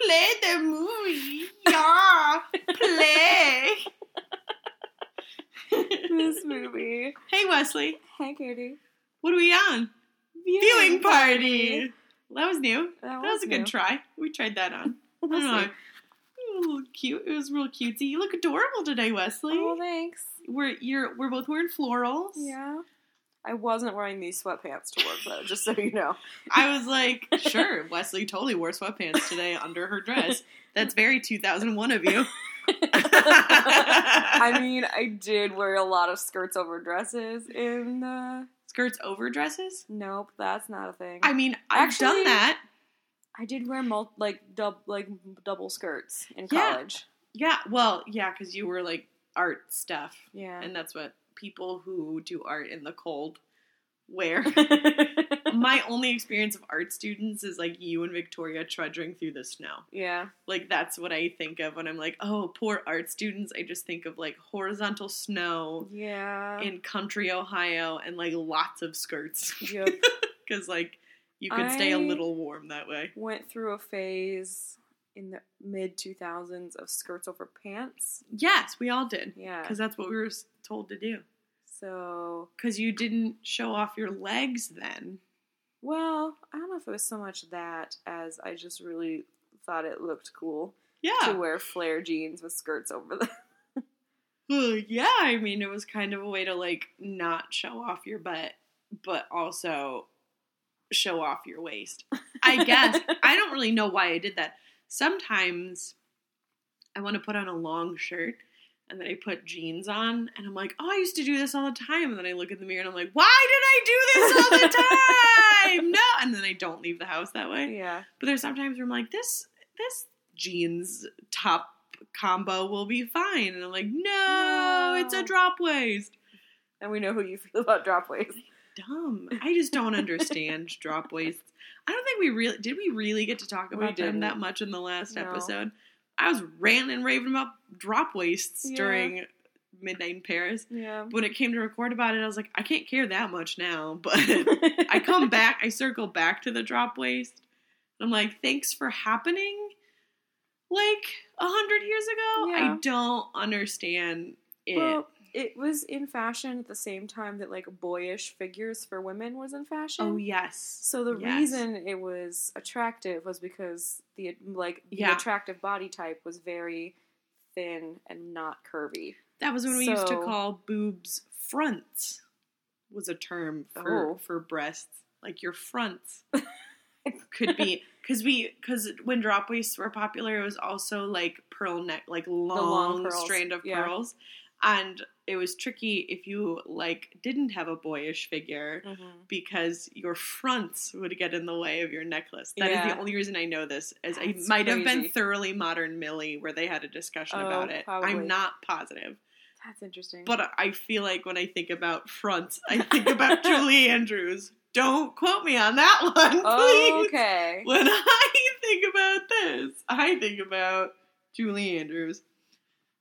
Play the movie. Yeah. Play. this movie. hey, Wesley. Hey, Katie. What are we on? Viewing party. Well, that was new. That That was a new. good try. We tried that on. We'll don't know. see. A little cute. It was real cutesy. You look adorable today, Wesley. Oh, thanks. We're you're we're both wearing florals. Yeah. I wasn't wearing these sweatpants to work though, just so you know. I was like, sure, Wesley totally wore sweatpants today under her dress. That's very 2001 of you. I mean, I did wear a lot of skirts over dresses in the. Skirts over dresses? Nope, that's not a thing. I mean, I've Actually- done that. I did wear mul- like dub like double skirts in Yeah. college. Yeah, well, yeah, because you were like art stuff. Yeah. And that's what people who do art in the cold wear. My only experience of art students is like you and Victoria trudging through the snow. yeah. Like that's what I think of when I'm like, oh, poor art students. I just think of like horizontal snow Yeah. in country Ohio and like lots of skirts yep. because like you can stay a little warm that way. Went through a phase in the mid 2000s of skirts over pants. Yes, we all did Yeah. because that's what we were told to do. So, Because you didn't show off your legs then. well, I don't know if it was so much that as I just really thought it looked cool Yeah. to wear flare jeans with skirts over them. Well, yeah, I mean, it was kind of a way to like not show off your butt, but also show off your waist. I guess. I don't really know why I did that. Sometimes I want to put on a long shirt and then I put jeans on and I'm like, oh, I used to do this all the time. And then I look in the mirror and I'm like, why did I do this all the time? no. And then I don't leave the house that way. yeah. But there's sometimes where I'm like, this this jeans top combo will be fine, and I'm like, no, it's a drop waist. And we know who you feel about drop waist. Dumb. I just don't understand drop waists. I don't think we really did. We really get to talk about them that much in the last No. episode. I was ranting and raving about drop waists Yeah. during Midnight in Paris. Yeah. When it came to record about it, I was like, I can't care that much now. But I come back, I circle back to the drop waist. And I'm like, thanks for happening like a hundred years ago. Yeah. I don't understand it. Well, it was in fashion at the same time that like boyish figures for women was in fashion. oh yes. So the Yes. reason it was attractive was because the like the Yeah. attractive body type was very thin and not curvy. That was when we used to call boobs fronts. Was a term for Oh. for breasts, like your fronts. Could be because we because when drop waists were popular, it was also like pearl neck, like long, long strand of yeah. pearls, and it was tricky if you like didn't have a boyish figure mm-hmm. because your fronts would get in the way of your necklace. That is Yeah. the only reason I know this. As I That's might have been thoroughly modern Millie, where they had a discussion Oh, about it. probably. I'm not positive, That's interesting. but I feel like when I think about fronts, I think about Julie Andrews. Don't quote me on that one, please. okay. When I think about this, I think about Julie Andrews.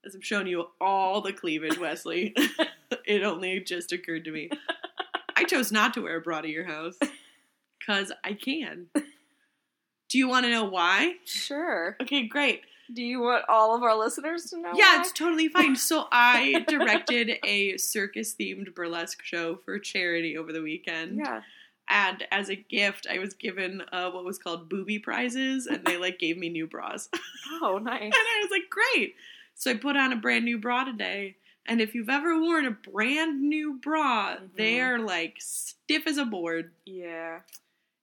As I'm showing you all the cleavage, Wesley, it only just occurred to me. I chose not to wear a bra to your house because I can. Do you want to know why? Sure. Okay, great. Do you want all of our listeners to know? Yeah, why? it's totally fine. So I directed a circus themed burlesque show for charity over the weekend. yeah. And as a gift, I was given uh, what was called booby prizes, and they like gave me new bras. Oh, nice. And I was like, great. So I put on a brand new bra today. And if you've ever worn a brand new bra, Mhm. they're like stiff as a board. Yeah.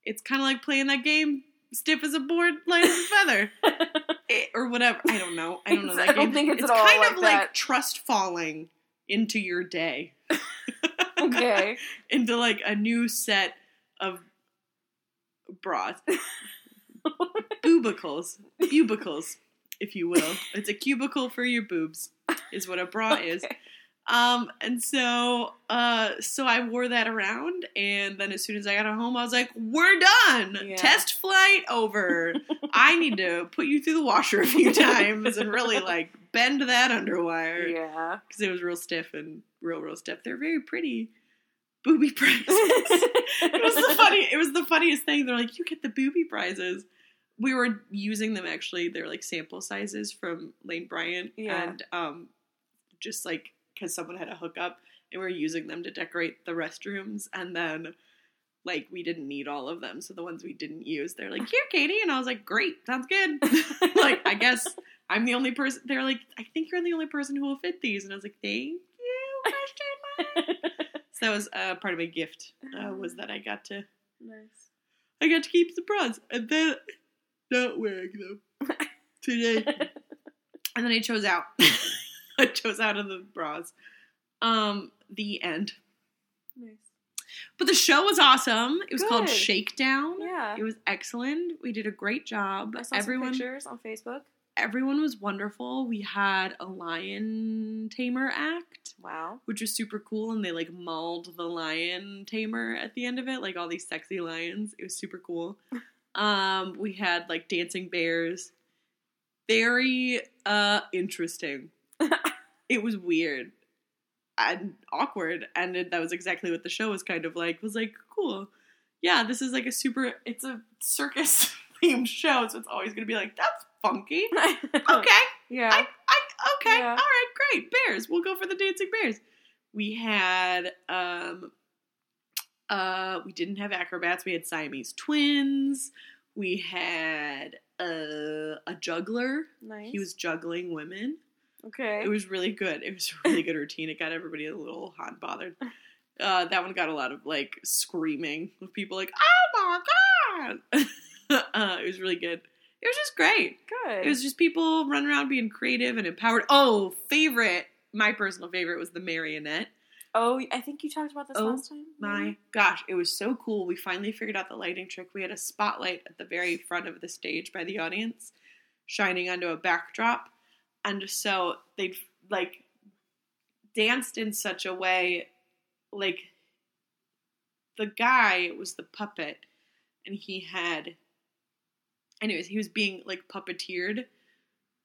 It's kind of like playing that game, stiff as a board, light as a feather, Eh, or whatever. I don't know. I don't know that I game. think it's all kind like of like that. trust falling into your day, okay. into like a new set of bras, boobicles, bubicles, if you will. It's a cubicle for your boobs, is what a bra is. Um, and so, uh, so I wore that around, and then as soon as I got home, I was like, "We're done. Yeah. Test flight over. I need to put you through the washer a few times and really like bend that underwire Yeah. because it was real stiff and real, real stiff. They're very pretty booby prizes. it was the funny. It was the funniest thing. They're like, "You get the booby prizes." We were using them actually. They're like sample sizes from Lane Bryant, Yeah. and um, just like because someone had a hookup, and we were using them to decorate the restrooms, and then like we didn't need all of them, so the ones we didn't use, they're like, "Here, Katie," and I was like, "Great, sounds good." like I guess I'm the only person. They're like, "I think you're the only person who will fit these," and I was like, "Thank you." Question mark. So that was uh, part of my gift uh, was that I got to nice. I got to keep the bras and then not wearing them today. and then I chose out. I chose out of the bras. Um, the end. Nice. But the show was awesome. It was called Shakedown. Yeah. It was excellent. We did a great job. I saw everyone some pictures on Facebook. everyone was wonderful. We had a lion tamer act, Wow. which was super cool, and they like mauled the lion tamer at the end of it, like all these sexy lions. It was super cool. Um, we had like dancing bears. Very uh interesting. it was weird and awkward, and it, that was exactly what the show was kind of like. Was like cool. Yeah, this is like a super. It's a circus themed show, so it's always gonna be like that's funky. Okay, Yeah. I, I okay, Yeah. all right, great. Bears. We'll go for the dancing bears. We had um uh we didn't have acrobats, we had Siamese twins. We had uh, a juggler. nice. He was juggling women. okay. It was really good. It was a really good routine. It got everybody a little hot and bothered. Uh, that one got a lot of like screaming of people like, "Oh my god!" uh, it was really good. It was just great. good. It was just people running around being creative and empowered. Oh, favorite, my personal favorite was the marionette. Oh, I think you talked about this Oh, last time. My gosh, it was so cool. We finally figured out the lighting trick. We had a spotlight at the very front of the stage by the audience, shining onto a backdrop. And so they like danced in such a way like the guy was the puppet and he had anyways, he was being like puppeteered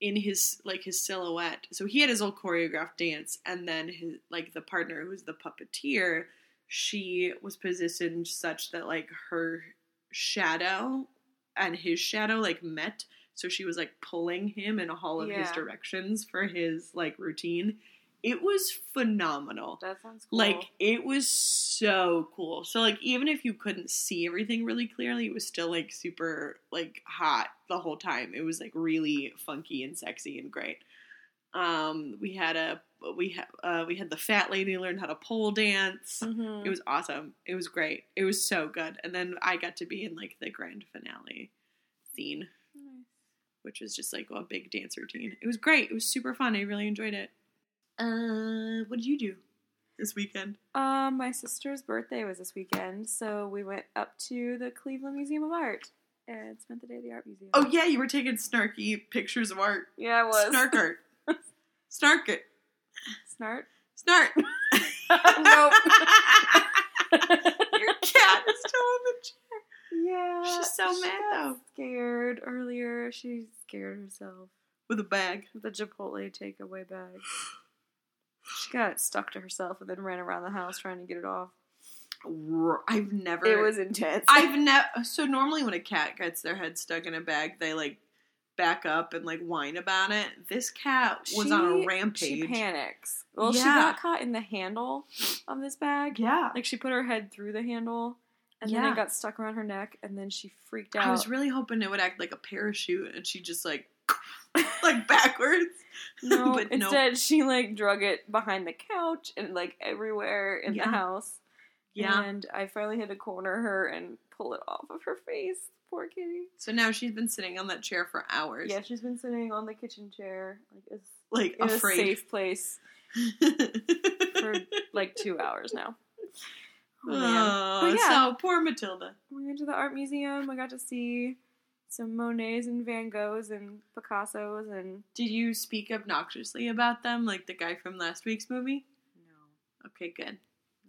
in his like his silhouette. So he had his old choreographed dance, and then his like the partner who was the puppeteer, she was positioned such that like her shadow and his shadow like met. So she was like pulling him in all of his directions for his like routine. It was phenomenal. That sounds cool. Like it was so cool. So like even if you couldn't see everything really clearly, it was still like super like hot the whole time. It was like really funky and sexy and great. Um, we had a we had uh, we had the fat lady learn how to pole dance. Mhm. It was awesome. It was great. It was so good. And then I got to be in like the grand finale scene, Nice. which was just like a big dance routine. It was great. It was super fun. I really enjoyed it. Uh, what did you do this weekend? Um, my sister's birthday was this weekend, so we went up to the Cleveland Museum of Art and spent the day at the art museum. Oh yeah, you were taking snarky pictures of art. yeah, I was Snark art. Snark it. Snart. Snart. nope. Your cat is still in the chair. Yeah, She's so she mad, though. Scared earlier. She scared herself With a bag. with the Chipotle takeaway bag. She got stuck to herself and then ran around the house trying to get it off. I've never. It was intense. I've never. So normally when a cat gets their head stuck in a bag, they like back up and like whine about it. This cat was on a rampage. She panics. Well, she got caught in the handle of this bag. Yeah. Like she put her head through the handle, and Yeah. then it got stuck around her neck, and then she freaked out. I was really hoping it would act like a parachute, and she just like like backwards. no, but no. instead she like drug it behind the couch and like everywhere in Yeah. the house. Yeah. And I finally had to corner her and pull it off of her face. Poor kitty. So now she's been sitting on that chair for hours. Yeah, she's been sitting on the kitchen chair, like as Like in a safe place for like two hours now. Oh. Oh, yeah. so poor Matilda. We went to the art museum. I got to see some Monets and Van Goghs and Picassos and Did you speak obnoxiously about them, like the guy from last week's movie? no. Okay, good.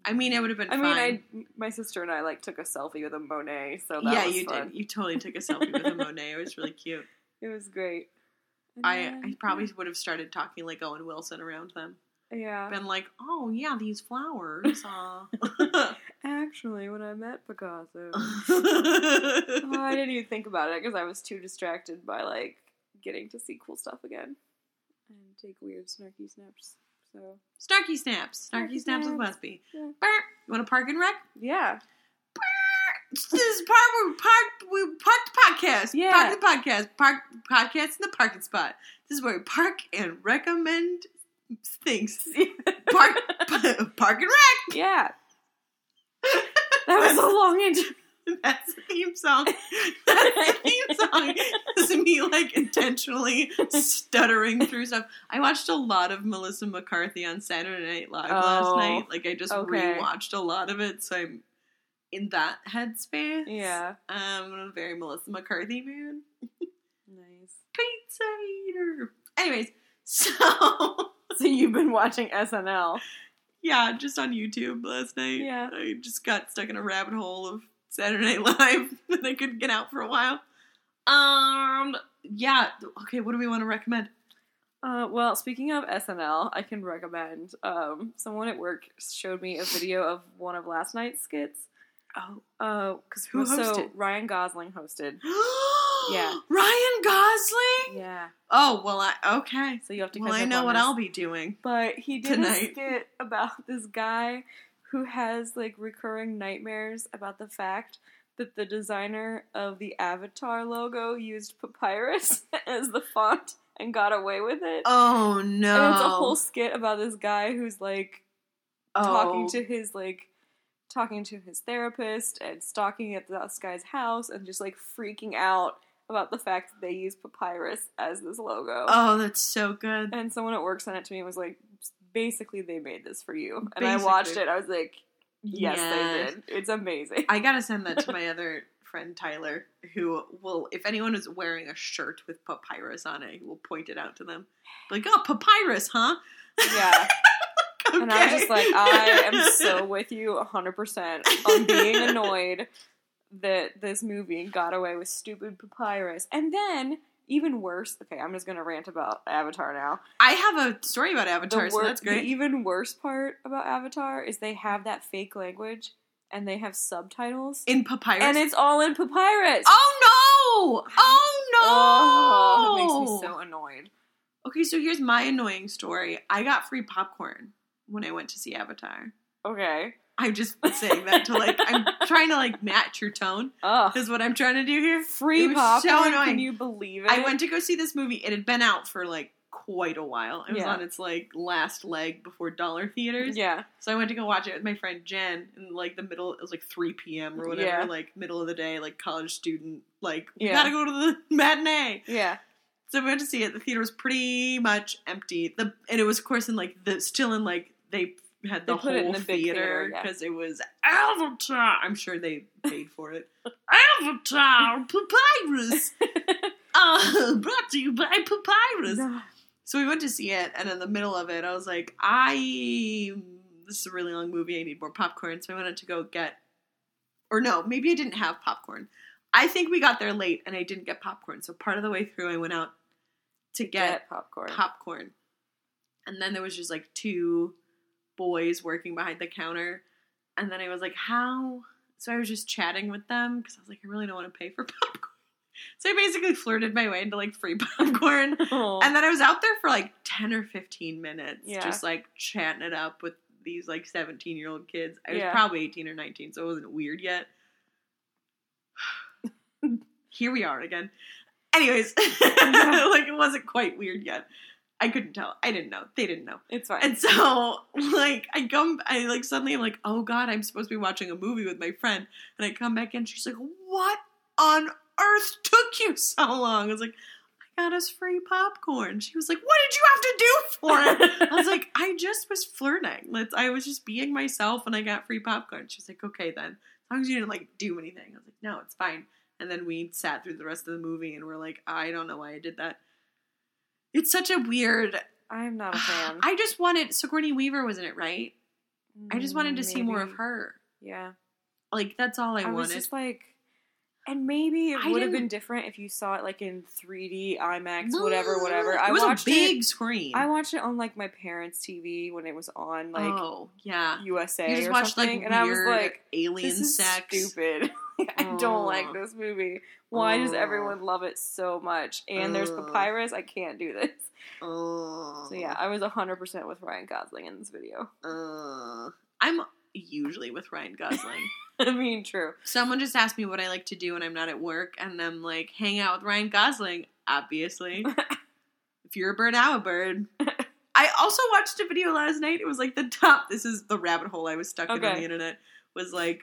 I mean, it would have been. I mean, I my sister and I like took a selfie with a Monet, so that yeah, you fun. did. You totally took a selfie with a Monet. It was really cute. It was great. And I then, I probably would have started talking like Owen Wilson around them. Yeah. been like, oh yeah, these flowers. Uh. Actually, when I met Picasso, oh, I didn't even think about it because I was too distracted by like getting to see cool stuff again and take weird snarky snaps. So Snarky snaps. Snarky, Snarky snaps with snaps. Westby. Yeah. You want to park and wreck? yeah, This is part where we park we park the podcast. Yeah. Park the podcast. Park podcast in the parking spot. This is where we park and recommend things. Park park and rec. yeah. That was a long intro. That's the theme song. That's the theme song. Is me like intentionally stuttering through stuff. I watched a lot of Melissa McCarthy on Saturday Night Live last Oh, night. Like I just okay. rewatched a lot of it, so I'm in that headspace. Yeah. Um, I'm in a very Melissa McCarthy mood. Nice. Pizza eater. Anyways, so So you've been watching SNL. yeah, just on YouTube last night. Yeah. I just got stuck in a rabbit hole of Saturday Night Live that I couldn't get out for a while. Um, yeah. Okay, what do we want to recommend? Uh, well, speaking of SNL, I can recommend. Um, someone at work showed me a video of one of last night's skits. Oh, Uh, because Who so hosted? Ryan Gosling hosted. Yeah. Ryan Gosling. Yeah. Oh well, I okay. So you have to. Well, I know what this. I'll be doing. But he did tonight. a skit about this guy who has like recurring nightmares about the fact that the designer of the Avatar logo used papyrus as the font and got away with it. Oh no! And it's a whole skit about this guy who's like Oh. talking to his like talking to his therapist and stalking at this guy's house and just like freaking out about the fact that they use papyrus as this logo. Oh, that's so good. And someone at work sent it to me and was like, basically they made this for you. And I watched it. I was like, yes, Yes. they did. It's amazing. I gotta send that to my other friend Tyler, who will, if anyone is wearing a shirt with papyrus on it, he will point it out to them. Like, oh, papyrus, huh? yeah. And I was just like, I am so with you 100% on being annoyed that this movie got away with stupid papyrus. And then, even worse, okay, I'm just to rant about Avatar now. I have a story about Avatar, the, so that's great. the even worse part about Avatar is they have that fake language and they have subtitles. in papyrus. and it's all in papyrus. oh no! Oh no! Oh, makes me so annoyed. Okay, so here's my annoying story. I got free popcorn when I went to see Avatar. Okay. I'm just saying that to like I'm trying to like match your tone. Ugh. Is what I'm trying to do here. Free popcorn. so annoying. Can you believe it? I went to go see this movie. It had been out for like quite a while. It was Yeah. on its like last leg before dollar theaters. Yeah. So I went to go watch it with my friend Jen in like the middle. It was like 3 p.m. or whatever, Yeah. like middle of the day, like college student. Like we Yeah. gotta go to the matinee. Yeah. So we went to see it. The theater was pretty much empty. The and it was of course in like the still in like they had the whole the theater, theater yeah. because it was Avatar. I'm sure they paid for it. Avatar Papyrus. uh, brought to you by Papyrus. No. So we went to see it, and in the middle of it, I was like, I this is a really long movie. I need more popcorn. So I wanted to go get, or no, maybe I didn't have popcorn. I think we got there late, and I didn't get popcorn. So part of the way through, I went out to get Get popcorn. popcorn, and then there was just like two boys working behind the counter, and then I was like, how? So I was just chatting with them because I was like, I really don't want to pay for popcorn. So I basically flirted my way into like free popcorn. Oh. And then I was out there for like 10 or 15 minutes, Yeah. just like chatting it up with these like 17 year old kids. I was Yeah. probably 18 or 19, so it wasn't weird yet. Here we are again. Anyways, like it wasn't quite weird yet. I couldn't tell. I didn't know. They didn't know. it's fine. And so, like, I come, I like suddenly I'm like, oh god, I'm supposed to be watching a movie with my friend, and I come back in. She's like, what on earth took you so long? I was like, I got us free popcorn. She was like, what did you have to do for it? I was like, I just was flirting. Let's. I was just being myself, and I got free popcorn. She's like, okay then, as long as you didn't like do anything. I was like, no, it's fine. And then we sat through the rest of the movie, and we're like, I don't know why I did that. It's such a weird. I'm not a fan. I just wanted Sigourney Weaver was in it, right? I just wanted to see mm, more of her. Yeah. Like that's all I, wanted. I, was just like, And maybe it would have been different if you saw it like in 3D, IMAX, whatever, whatever. It I was watched a big it. screen. I watched it on like my parents' TV when it was on like oh yeah, USA you just watched like and I was like, alien "This is sex. stupid. I don't like this movie. Why does everyone love it so much? And there's papyrus. I can't do this. So yeah, I was hundred percent with Ryan Gosling in this video. I'm usually with Ryan Gosling. I mean, true. Someone just asked me what I like to do when I'm not at work, and I'm like, hang out with Ryan Gosling, obviously. if you're a bird, I'm a bird. I also watched a video last night. It was like the top. This is the rabbit hole I was stuck in on Okay. the internet. Was like,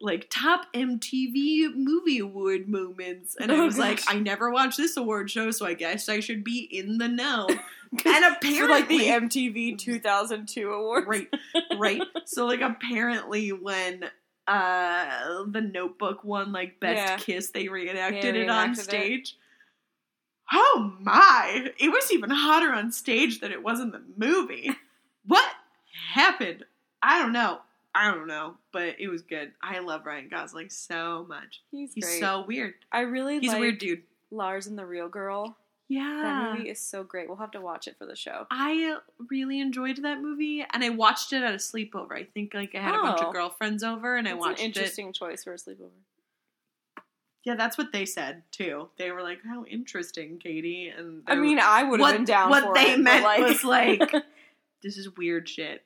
like top MTV movie award moments, and I Oh, was like. I never watched this award show, so I guess I should be in the know. and apparently, like the MTV 2002 award. right right so like apparently when uh the notebook won like best Yeah. kiss they reenacted Yeah, it on reenacted it. stage oh my it was even hotter on stage than it was in the movie what happened i don't know i don't know but it was good i love ryan gosling so much He's, he's great. so weird I really he's like a weird dude Lars and the Real Girl. yeah That movie is so great. We'll have to watch it for the show. I really enjoyed that movie, and I watched it at a sleepover. I think like I had a bunch Oh. of girlfriends over, and I That's watched an it. interesting choice for a sleepover. Yeah, that's what they said too. They were like, "How interesting, Katie." And I they mean, I would have what been down what for they it. but, meant like, was like, "This is weird shit."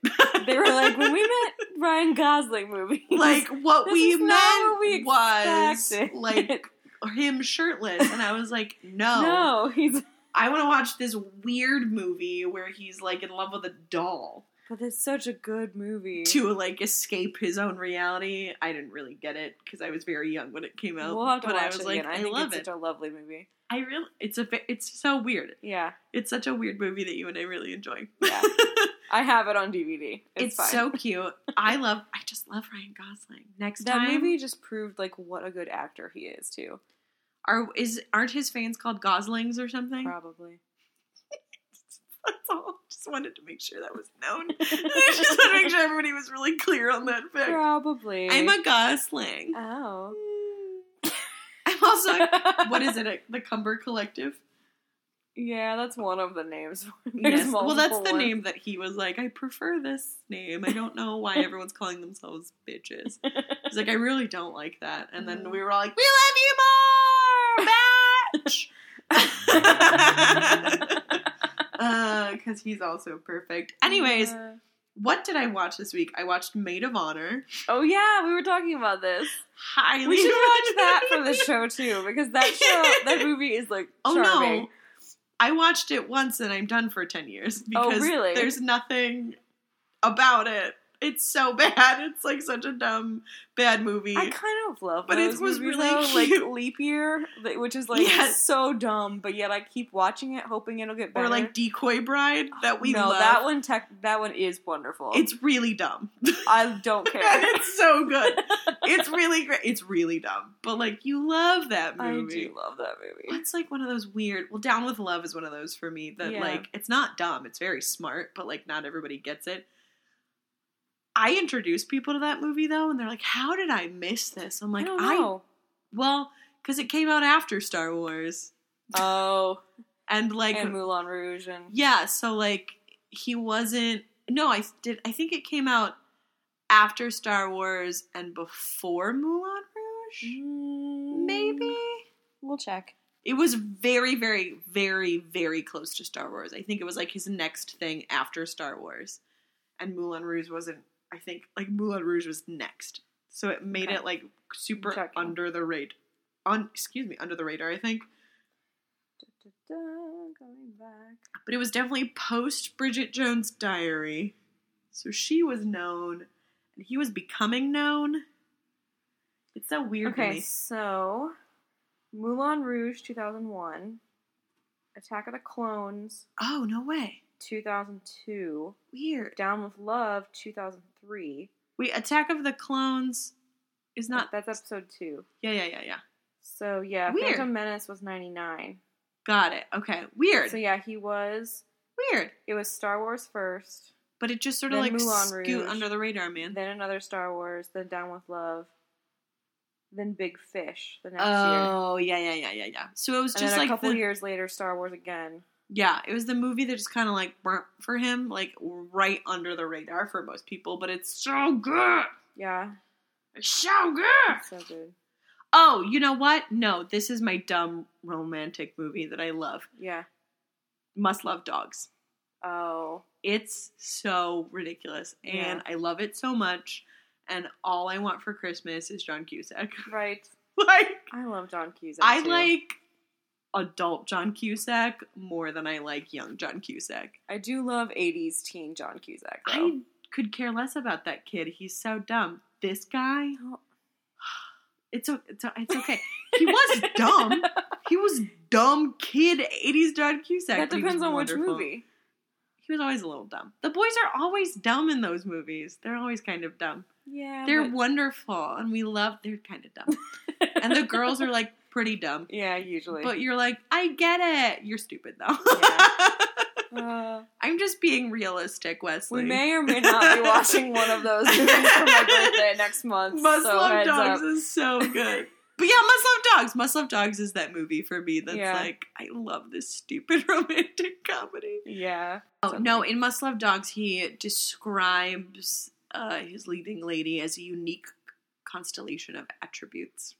they were like, when we met Ryan Gosling movie, like what we meant we was like him shirtless, and I was like, "No, no, he's. I want to watch this weird movie where he's like in love with a doll." But it's such a good movie. to like escape his own reality. I didn't really get it because I was very young when it came out. we'll have to but watch I was it like, again. I, I, think love it's it. such a lovely movie. I really, it's a, it's so weird. Yeah, It's such a weird movie that you and I really enjoy. Yeah. I have it on DVD. it's It's, so cute. I love, I just love Ryan Gosling. Next that time, movie just proved like what a good actor he is too. are is aren't his fans called Goslings or something? Probably. That's all. Just wanted to make sure that was known. I just wanted to make sure everybody was really clear on that fact. Probably. I'm a Gosling. Oh. I'm also what is it? The Cumber Collective. Yeah, that's one of the names. Yes. Well, that's the ones. name that he was like. I prefer this name. I don't know why everyone's calling themselves bitches. He's like, I really don't like that. And then we were all like, We love you more, bitch. Because he's also perfect. Anyways, Uh, what did I watch this week? I watched Maid of Honor. oh yeah, we were talking about this. Highly. We should watch that for the show too, because that show, that movie is like Oh no. I watched it once and I'm done for 10 years Oh, because really? there's nothing about it. It's so bad. It's like such a dumb, bad movie. I kind of love, But it was really though, like Leap Year, which is like Yes. so dumb, but yet I keep watching it, hoping it'll get better. or like Decoy Bride oh, that we no, love. that one, tech, that one is wonderful. It's really dumb. I don't care. it's so good. It's really great. It's really dumb. But like you love that movie. I do love that movie. It's like one of those weird. Well, Down with Love is one of those for me that Yeah. like it's not dumb. It's very smart, but like not everybody gets it. I introduce people to that movie though, and they're like, "How did I miss this?" I'm like, I know. well, because it came out after Star Wars, oh, and like, and Moulin Rouge and yeah, so like he wasn't. No, I did. I think it came out after Star Wars and before Moulin Rouge. Mm, Maybe we'll check. it was very, very, very, very close to Star Wars. I think it was like his next thing after Star Wars, and Moulin Rouge wasn't. I think like Moulin Rouge was next, so it made Okay. it like super checking. under the radar. On excuse me, under the radar. I think, Da-da-da, going back. but it was definitely post Bridget Jones' Diary, so she was known, and he was becoming known. It's so weird to Okay, so Moulin Rouge 2001, Attack of the Clones Oh no way! 2002, Weird. Down with Love 2003. Wait, Attack of the Clones is not. That's episode two. Yeah, yeah, yeah, yeah. So yeah, Weird. Phantom Menace was 99. Got it. Okay. Weird. So yeah, he was. Weird. It was Star Wars first, But it just sort of like Moulin scoot Rouge. under the radar, man. then another Star Wars, then Down with Love, then Big Fish the next year. Oh yeah, yeah, yeah, yeah, yeah. So it was And just then a like couple the, years later, Star Wars again. Yeah, it was the movie that just kind of like burnt for him, like right under the radar for most people. But it's so good. Yeah, It's so good. it's so good. Oh, you know what? No, this is my dumb romantic movie that I love. Yeah. Must Love Dogs. Oh, It's so ridiculous, and Yeah. I love it so much. And all I want for Christmas is John Cusack. right. like I love John Cusack. I too. like adult John Cusack more than I like young John Cusack. I do love '80s teen John Cusack. Though. I could care less about that kid. He's so dumb. This guy, Oh. it's it's, it's okay. He was dumb. He was dumb kid 80s John Cusack. that but he was depends on which movie. He was always a little dumb. The boys are always dumb in those movies. They're always kind of dumb. Yeah, They're but- wonderful, and we love. They're kind of dumb, and the girls are like pretty dumb. yeah, usually. But you're like, I get it. You're stupid though. uh, I'm just being realistic, Wesley. we may or may not be watching one of those movies for my birthday next month. Must so Love Dogs up. is so good. But yeah, Must Love Dogs. Must Love Dogs is that movie for me that's Yeah. like, I love this stupid romantic comedy. Yeah. Oh, no, in Must Love Dogs, he describes uh, his leading lady as a unique constellation of attributes.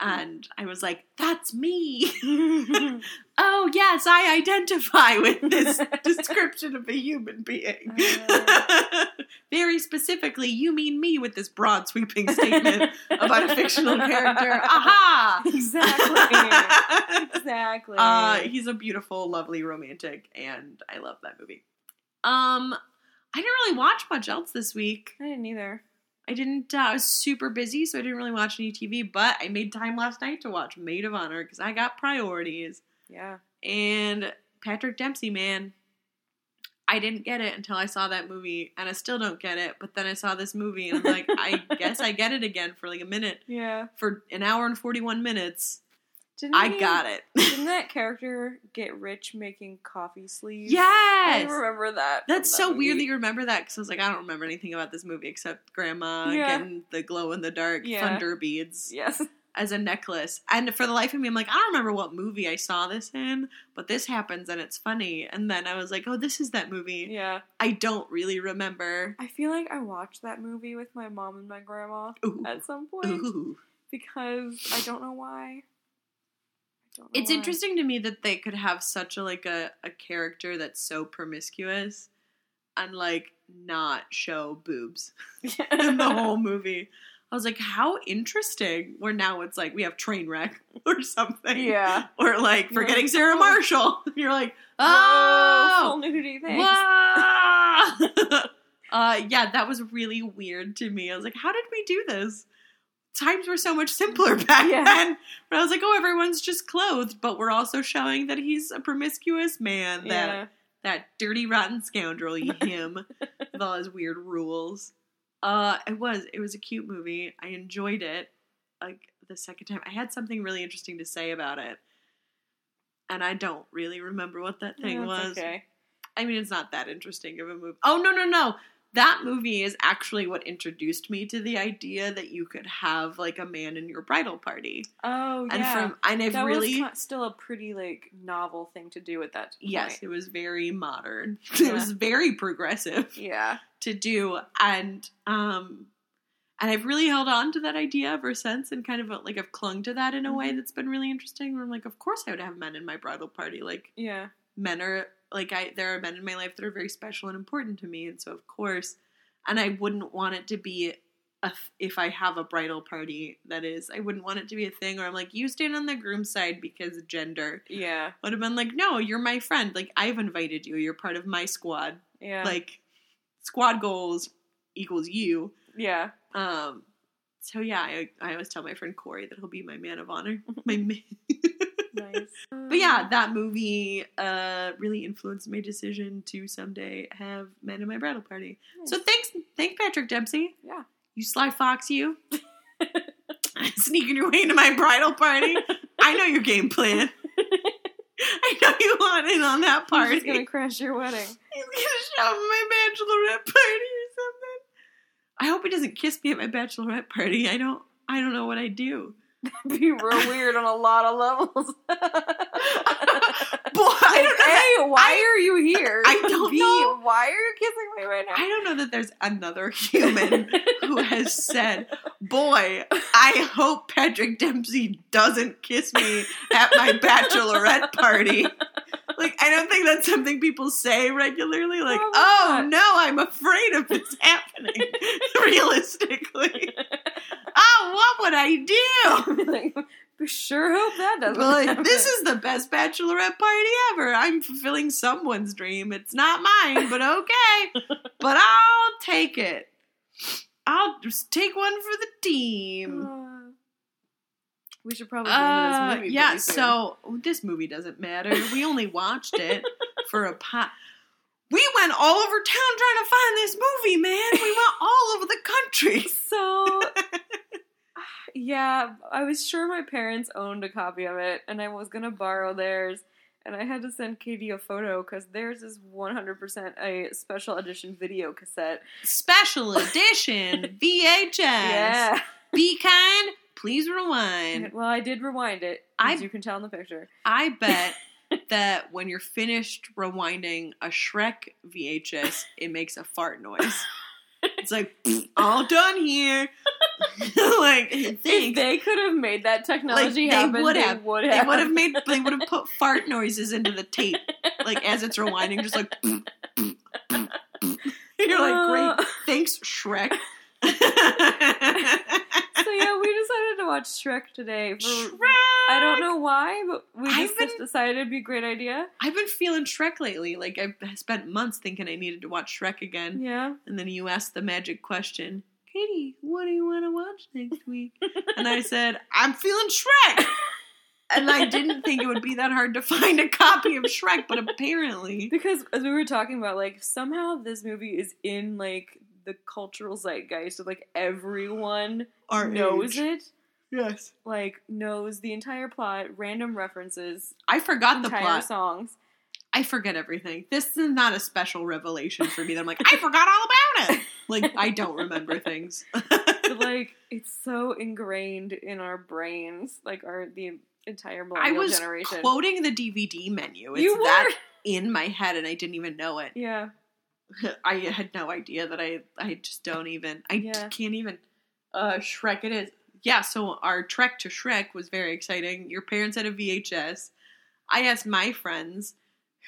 And I was like, that's me. oh, yes, I identify with this description of a human being. Very specifically, you mean me with this broad, sweeping statement about a fictional character. Aha! exactly. exactly. Uh, he's a beautiful, lovely romantic, and I love that movie. Um, I didn't really watch much else this week. I didn't either. I didn't. Uh, I was super busy, so I didn't really watch any TV. But I made time last night to watch Maid of Honor because I got priorities. Yeah. And Patrick Dempsey, man, I didn't get it until I saw that movie, and I still don't get it. But then I saw this movie, and I'm like, I guess I get it again for like a minute. Yeah. For an hour and forty one minutes, Didn't I he- got it. Didn't that character get rich making coffee sleeves? yes, I remember that. That's so weird that you remember that because I was like, I don't remember anything about this movie except Grandma Yeah. getting the glow in the dark Yeah. thunder beads Yes. as a necklace. And for the life of me, I'm like, I don't remember what movie I saw this in, but this happens and it's funny. And then I was like, oh, this is that movie. Yeah. I don't really remember. I feel like I watched that movie with my mom and my grandma Ooh. at some point Ooh. because I don't know why. I don't know It's why. interesting to me that they could have such a like a, a character that's so promiscuous and like not show boobs. in the whole movie. I was like, how interesting. Where now it's like we have train wreck or something. yeah. Or like forgetting like, Sarah. Marshall. You're like, Oh, full oh, nudity wow. uh, yeah, that was really weird to me. I was like, how did we do this? Times were so much simpler back Yeah. then. But I was like, oh, everyone's just clothed, but we're also showing that he's a promiscuous man. That Yeah. that dirty rotten scoundrel him with all his weird rules uh it was it was a cute movie i enjoyed it like the second time i had something really interesting to say about it and i don't really remember what that thing was Okay. i mean it's not that interesting of a movie oh no no no that movie is actually what introduced me to the idea that you could have like a man in your bridal party Oh yeah. and from and i've that really was still a pretty like novel thing to do at that point. yes it was very modern Yeah. it was very progressive Yeah. to do and um and I've really held on to that idea ever since and kind of like I've clung to that in a way Mhm. that's been really interesting where I'm like of course I would have men in my bridal party like Yeah. men are like I there are men in my life that are very special and important to me and so of course and I wouldn't want it to be a, if I have a bridal party that is I wouldn't want it to be a thing where I'm like you stand on the groom's side because gender Yeah. would have been like no you're my friend like I've invited you you're part of my squad Yeah. like squad goals equals you. yeah. Um, so yeah, I, I always tell my friend Corey that he'll be my man of honor. My ma- Nice. but yeah, that movie uh really influenced my decision to someday have men in my bridal party. So thanks, thank Patrick Dempsey. Yeah. You sly fox, you sneaking your way into my bridal party. I know your game plan. I know you want in on that party. gonna crash your wedding. He's gonna show up at my bachelorette party or something. I hope he doesn't kiss me at my bachelorette party. I don't. I don't know what I do. That'd be real weird on a lot of levels. Boy, I don't know. A, why are you here? I don't B, know. Why are you kissing me right now? I don't know that there's another human who has said, "Boy, I hope Patrick Dempsey doesn't kiss me at my bachelorette party." Like, I don't think that's something people say regularly. Like, "Oh not. no, I'm afraid of this happening." Realistically, oh, what would I do? like, we sure hope that doesn't Well, like, happen. this is the best bachelorette party ever. I'm fulfilling someone's dream. It's not mine, but okay. but I'll take it. I'll just take one for the team. Uh, we should probably Uh, this movie. yeah, so this movie doesn't matter. We only watched it for a pot. We went all over town trying to find this movie, man. We went all over the country. So, yeah, I was sure my parents owned a copy of it, and I was gonna borrow theirs, and I had to send Katie a photo because theirs is 100% a special edition video cassette. Special edition VHS. Yeah. Be kind. Please rewind. Well, I did rewind it, I- as you can tell in the picture. I bet that when you're finished rewinding a Shrek VHS, it makes a fart noise. It's like all done here. like If they could have made that technology they happen, would they have. They would have made. They would have put fart noises into the tape, like as it's rewinding, just like. You're like, great, thanks, Shrek. So yeah, we decided to watch Shrek today. For, Shrek. I don't know why, but we I've just decided it'd be a great idea. I've been feeling Shrek lately. Like I've spent months thinking I needed to watch Shrek again. Yeah. And then you asked the magic question, Katie, what do you want to watch next week? and I said, I'm feeling Shrek. and I didn't think it would be that hard to find a copy of Shrek, but apparently. Because as we were talking about, like somehow this movie is in like the cultural zeitgeist of like everyone Our knows age. it. Yes. Like knows the entire plot, random references, I forgot the entire plot. songs. I forget everything. This is not a special revelation for me that I'm like, I forgot all about it. Like, I don't remember things. But like it's so ingrained in our brains, like our the entire I was generation. quoting the DVD menu. It's you were that in my head and I didn't even know it. Yeah. I had no idea that I I just don't even I Yeah. can't even uh Shrek it is. Yeah, so our trek to Shrek was very exciting. Your parents had a VHS. I asked my friends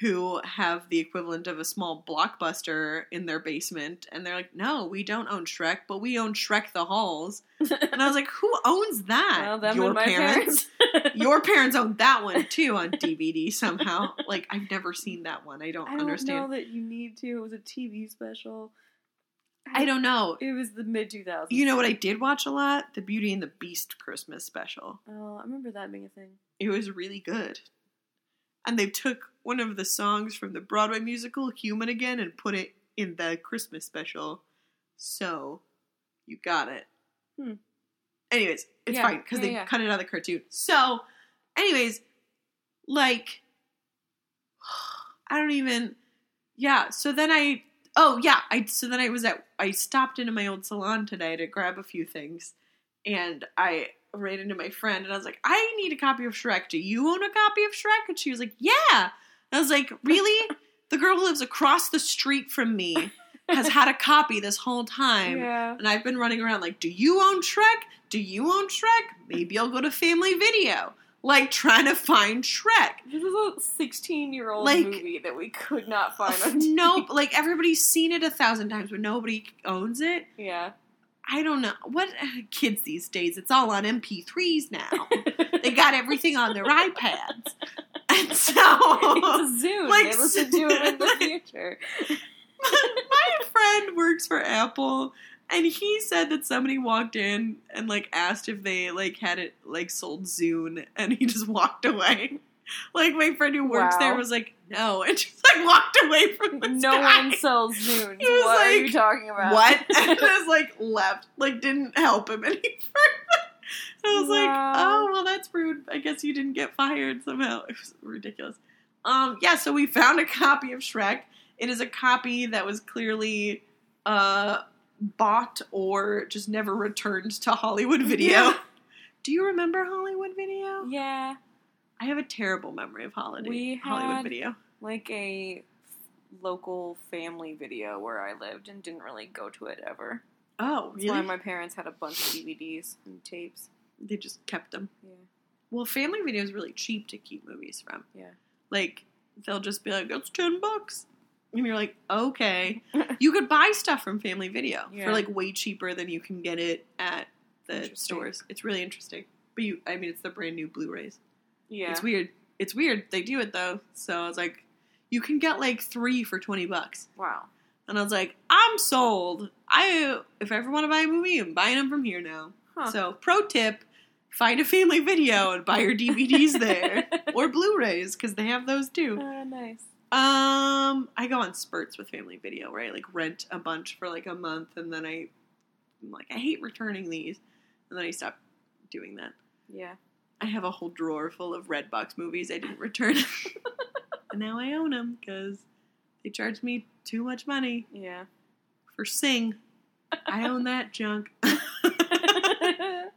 who have the equivalent of a small blockbuster in their basement and they're like, "No, we don't own Shrek, but we own Shrek the Halls." And I was like, "Who owns that?" well, them Your and my parents. Your parents own that one too on DVD somehow. Like I've never seen that one. I don't, I don't understand. know that you need to. It was a TV special. I don't know. It was the mid 2000s. You know what I did watch a lot? The Beauty and the Beast Christmas special. Oh, I remember that being a thing. It was really good. And they took one of the songs from the Broadway musical Human Again and put it in the Christmas special. So you got it. Hmm. Anyways, it's Yeah, fine because yeah, they yeah. cut it out of the cartoon. So, anyways, like, I don't even. Yeah. So then I. Oh yeah. I so then I was at. I stopped into my old salon today to grab a few things, and I ran into my friend and I was like, I need a copy of Shrek. Do you own a copy of Shrek? And she was like, Yeah. And I was like, Really? the girl who lives across the street from me has had a copy this whole time. Yeah. And I've been running around like, Do you own Shrek? Do you own Shrek? Maybe I'll go to Family Video. Like trying to find Shrek. This is a 16 year old Like- movie that we could not find on TV. no, like everybody's seen it a thousand times, but nobody owns it. Yeah. I don't know. What uh, kids these days? It's all on MP3s now. they got everything on their iPads. And so it's Zune. Like, they listen to it in the future. my friend works for Apple and he said that somebody walked in and like asked if they like had it like sold Zune and he just walked away. Like my friend who works Wow. there was like, no, and just like walked away from this No guy. one sells Zunes. He was What are like, you talking about? what? and just like left, like didn't help him any further. I was like, oh well, that's rude. I guess you didn't get fired somehow. It was ridiculous. Um, yeah, so we found a copy of Shrek. It is a copy that was clearly uh bought or just never returned to Hollywood Video. Yeah. Do you remember Hollywood Video? Yeah, I have a terrible memory of holiday We Hollywood Video. like a local family video where I lived and didn't really go to it ever. Oh, That's really? why my parents had a bunch of DVDs and tapes. they just kept them. Yeah. Well, Family Video is really cheap to keep movies from. Yeah. Like they'll just be like, "It's ten bucks," and you're like, "Okay." you could buy stuff from Family Video Yeah. for like way cheaper than you can get it at the stores. It's really interesting. But you, I mean, it's the brand new Blu-rays. Yeah. It's weird. It's weird. They do it though. So I was like, you can get like three for twenty bucks. Wow. And I was like, I'm sold. I if I ever want to buy a movie, I'm buying them from here now. Huh. So pro tip: find a family video and buy your DVDs there or Blu-rays because they have those too. Uh, nice. Um, I go on spurts with family video where I like rent a bunch for like a month and then I, I'm like, I hate returning these, and then I stop doing that. Yeah. I have a whole drawer full of Redbox movies I didn't return. and now I own them because they charged me too much money Yeah. for Sing. I own that junk.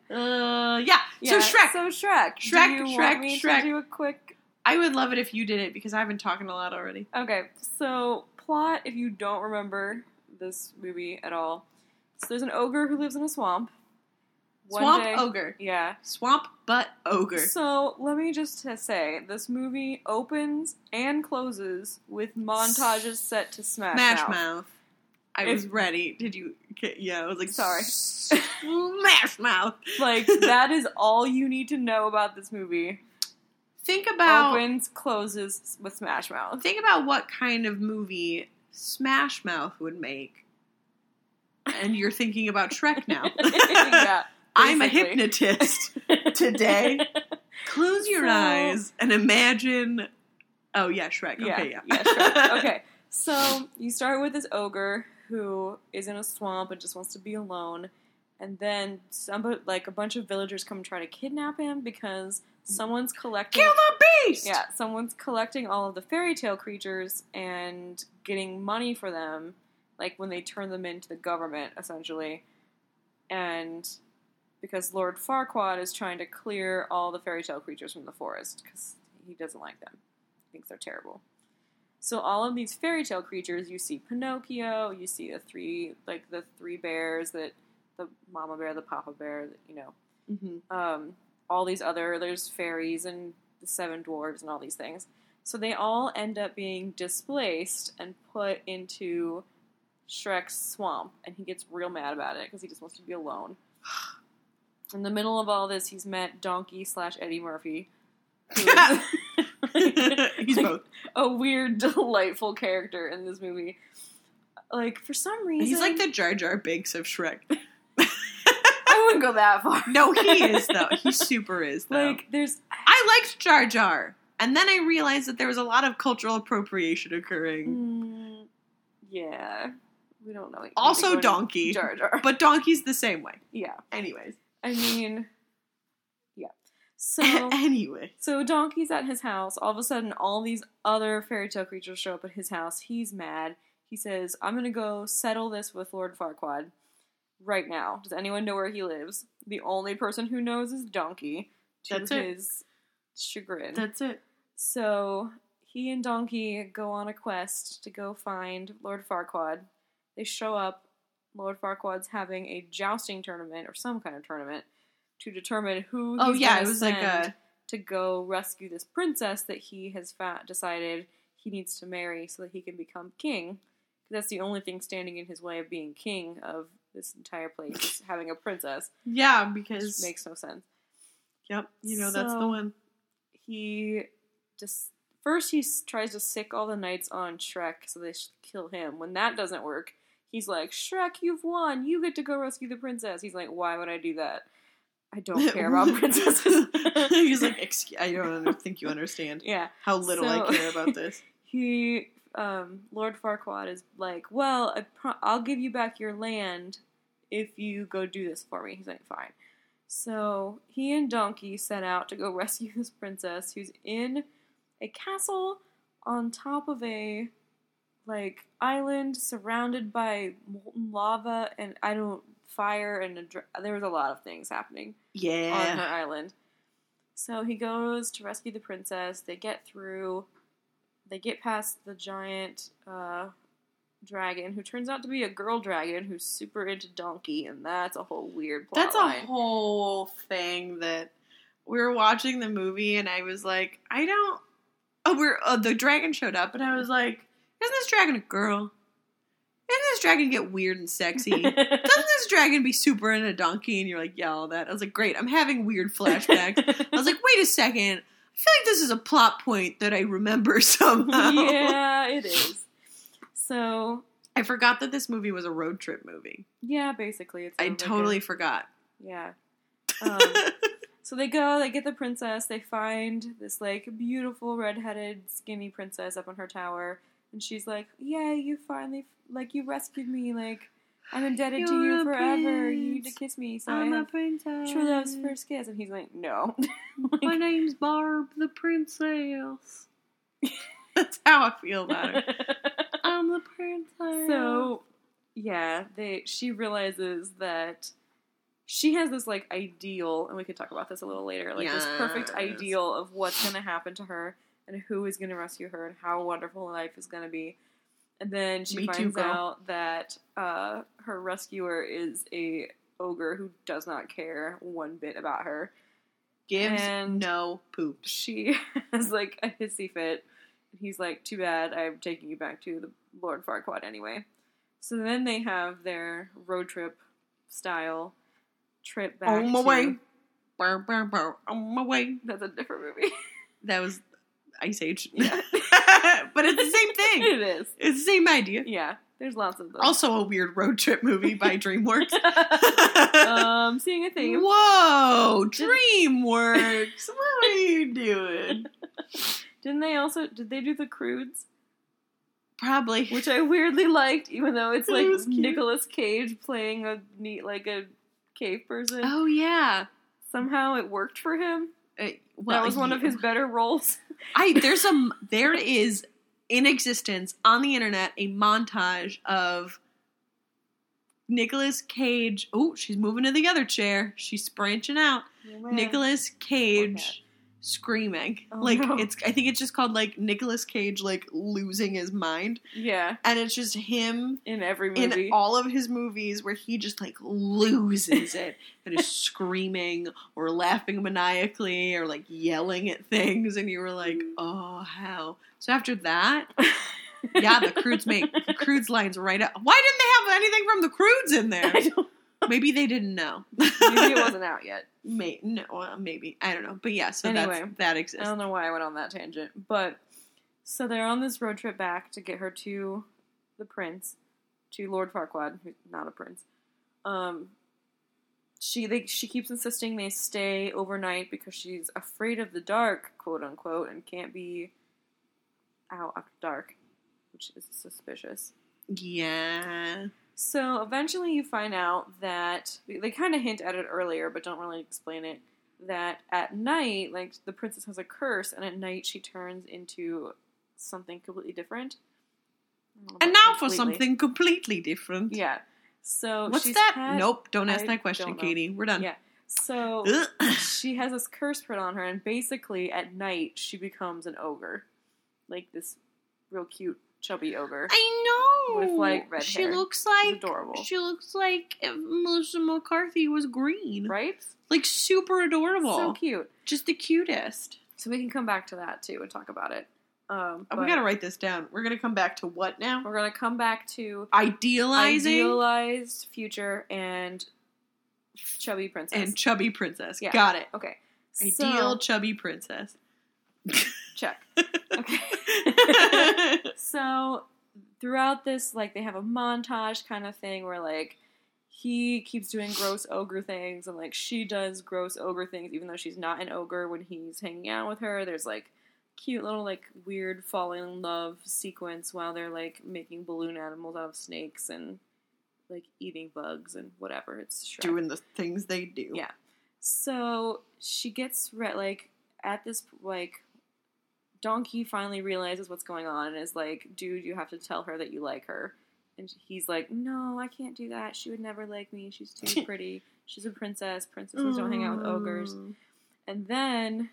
Uh, yeah. Yeah, So Shrek. So Shrek. Shrek, Do you Shrek, want me Shrek. to do a quick? I would love it if you did it because I've been talking a lot already. Okay. So plot. If you don't remember this movie at all, so there's an ogre who lives in a swamp. One Swamp day- ogre. Yeah. Swamp butt ogre. So let me just say, this movie opens and closes with montages set to Smash, Smash Mouth. mouth. I If- was ready. Did you? Yeah, I was like, Sorry. Smash mouth. Like that is all you need to know about this movie. Think about Opens, closes with Smash Mouth. think about what kind of movie Smash Mouth would make, and you're thinking about Shrek now. yeah. I'm a hypnotist. Today? Close your So- eyes and imagine. Oh yeah, Shrek. Yeah, Okay, yeah, yeah, Shrek. Okay, so you start with this ogre who is in a swamp and just wants to be alone, and then some like a bunch of villagers come and try to kidnap him because someone's collecting. Kill the beast. Yeah, someone's collecting all of the fairy tale creatures and getting money for them, like when they turn them into the government, essentially. And because Lord Farquaad is trying to clear all the fairy tale creatures from the forest because he doesn't like them, he thinks they're terrible. So all of these fairy tale creatures, you see Pinocchio, you see the three like the three bears that the mama bear, the papa bear, you know, hmm um, all these other there's fairies and the seven dwarves and all these things. So they all end up being displaced and put into Shrek's swamp, and he gets real mad about it because he just wants to be alone. In the middle of all this, he's met Donkey slash Eddie Murphy. He's both. a weird, delightful character in this movie. Like for some reason, He's like the Jar Jar Binks of Shrek. I wouldn't go that far. No, he is though. He super is though. like there's I liked Jar Jar, and then I realized that there was a lot of cultural appropriation occurring. Mm, yeah, we don't know. Also Donkey. Jar Jar. But Donkey's the same way. yeah, Anyways. I mean, yeah. So, anyway. so Donkey's at his house. All of a sudden, all these other fairy tale creatures show up at his house. He's mad. He says, "I'm gonna go settle this with Lord Farquaad right now. Does anyone know where he lives? The only person who knows is Donkey. To That's it. his chagrin. That's it. So he and Donkey go on a quest to go find Lord Farquaad. They show up. Lord Farquaad's having a jousting tournament or some kind of tournament to determine who. Oh yeah, it was like a to go rescue this princess that he has fa- decided he needs to marry so that he can become king. 'Cause That's the only thing standing in his way of being king of this entire place is having a princess. yeah Which because makes no sense yep you know that's the one. he just first he tries to sic all the knights on Shrek so they should kill him. When that doesn't work, he's like, "Shrek, you've won. You get to go rescue the princess." He's like, "Why would I do that? I don't care about princesses." He's like, Excuse, I don't think you understand yeah. how little So- I care about this. He, um, Lord Farquaad is like, "Well, I pro- I'll give you back your land if you go do this for me." He's like, "Fine." So he and Donkey set out to go rescue this princess who's in a castle on top of a like island surrounded by molten lava and I don't fire and a dra- there was a lot of things happening Yeah, on her island. So he goes to rescue the princess. They get through. They get past the giant uh, dragon, who turns out to be a girl dragon who's super into donkey, and that's a whole weird plot That's a whole thing that we were watching the movie, and I was like, I don't. Oh, we're uh, the dragon showed up, and I was like, isn't this dragon a girl? Isn't this dragon get weird and sexy? Doesn't this dragon be super into donkey? And you're like, yeah, all that. I was like, great. I'm having weird flashbacks. I was like, wait a second. I feel like this is a plot point that I remember somehow. yeah, it is. So I forgot that this movie was a road trip movie. yeah, basically, it's I sort of like a- totally forgot. yeah. Um, So they go, they get the princess, they find this like beautiful redheaded skinny princess up on her tower, and she's like, "Yeah, you finally like you rescued me. Like I'm indebted to You're you a forever. You need to kiss me." So I'm a princess. true love's first kiss, and he's like, "No." My name's Barb the Princess. That's how I feel about her. I'm the princess. so yeah, they she realizes that she has this like ideal, and we could talk about this a little later, like this perfect ideal of what's going to happen to her and who is going to rescue her and how wonderful life is going to be. And then she Me finds girl. out that uh, her rescuer is a ogre who does not care one bit about her. gives and- no poops. She has like a hissy fit, and he's like, "Too bad, I'm taking you back to the Lord Farquaad anyway." So then they have their road trip style trip back. On my to- way. Burr, burr, burr, on my way. That's a different movie. That was Ice Age. Yeah. but it's the same thing. it is. It's the same idea. Yeah, there's lots of those. Also a weird road trip movie by DreamWorks. um, seeing a theme. Whoa, DreamWorks. what are you doing? Didn't they also? Did they do the Croods? Probably. Which I weirdly liked, even though it's like cute. Nicolas Cage playing a neat, like a cave person. Oh yeah. Somehow it worked for him. Uh, well, that was one of his better roles. I there's some there is in existence on the internet a montage of Nicolas Cage. Oh, she's moving to the other chair. She's branching out. Nicolas Cage screaming. Oh, like no. it's I think it's just called like Nicolas Cage like losing his mind. Yeah, And it's just him in every movie. in all of his movies where he just like loses it and is screaming or laughing maniacally or like yelling at things and you were like mm. oh how so after that yeah the Croods make the Croods lines right up why didn't they have anything from the Croods in there maybe they didn't know maybe it wasn't out yet. May, no uh, maybe i don't know but yeah so Anyway, that's that exists. I don't know why I went on that tangent, but so they're on this road trip back to get her to the prince, to Lord Farquaad, who's not a prince. Um, she they she keeps insisting they stay overnight because she's afraid of the dark, quote unquote, and can't be out after dark, which is suspicious. yeah So eventually, you find out that they kind of hint at it earlier, but don't really explain it. That at night, like the princess has a curse, and at night she turns into something completely different. I don't know and now for something completely different Yeah. So what's that had- nope don't ask I that question katie we're done Yeah. So Ugh. she has this curse put on her, and basically at night she becomes an ogre, like this real cute chubby ogre. I know. With, like, red she hair. looks It's like adorable, she looks like if Melissa McCarthy was green, right? like super adorable, So cute. just the cutest. So we can come back to that too and talk about it. Um, Oh, we gotta write this down. We're gonna come back to what now? We're gonna come back to Idealizing idealized future and chubby princess. and chubby princess. Yeah. Got it. okay, Ideal So, chubby princess. check. Okay. So throughout this, like they have a montage kind of thing where like he keeps doing gross ogre things and like she does gross ogre things even though she's not an ogre when he's hanging out with her. There's like cute little like weird falling in love sequence while they're like making balloon animals out of snakes and like eating bugs and whatever. It's Shrek. Doing the things they do. Yeah. So she gets re- like at this like Donkey finally realizes what's going on and is like, dude, you have to tell her that you like her. And he's like, no, I can't do that. She would never like me. She's too pretty. She's a princess. Princesses don't hang out with ogres. Mm. And then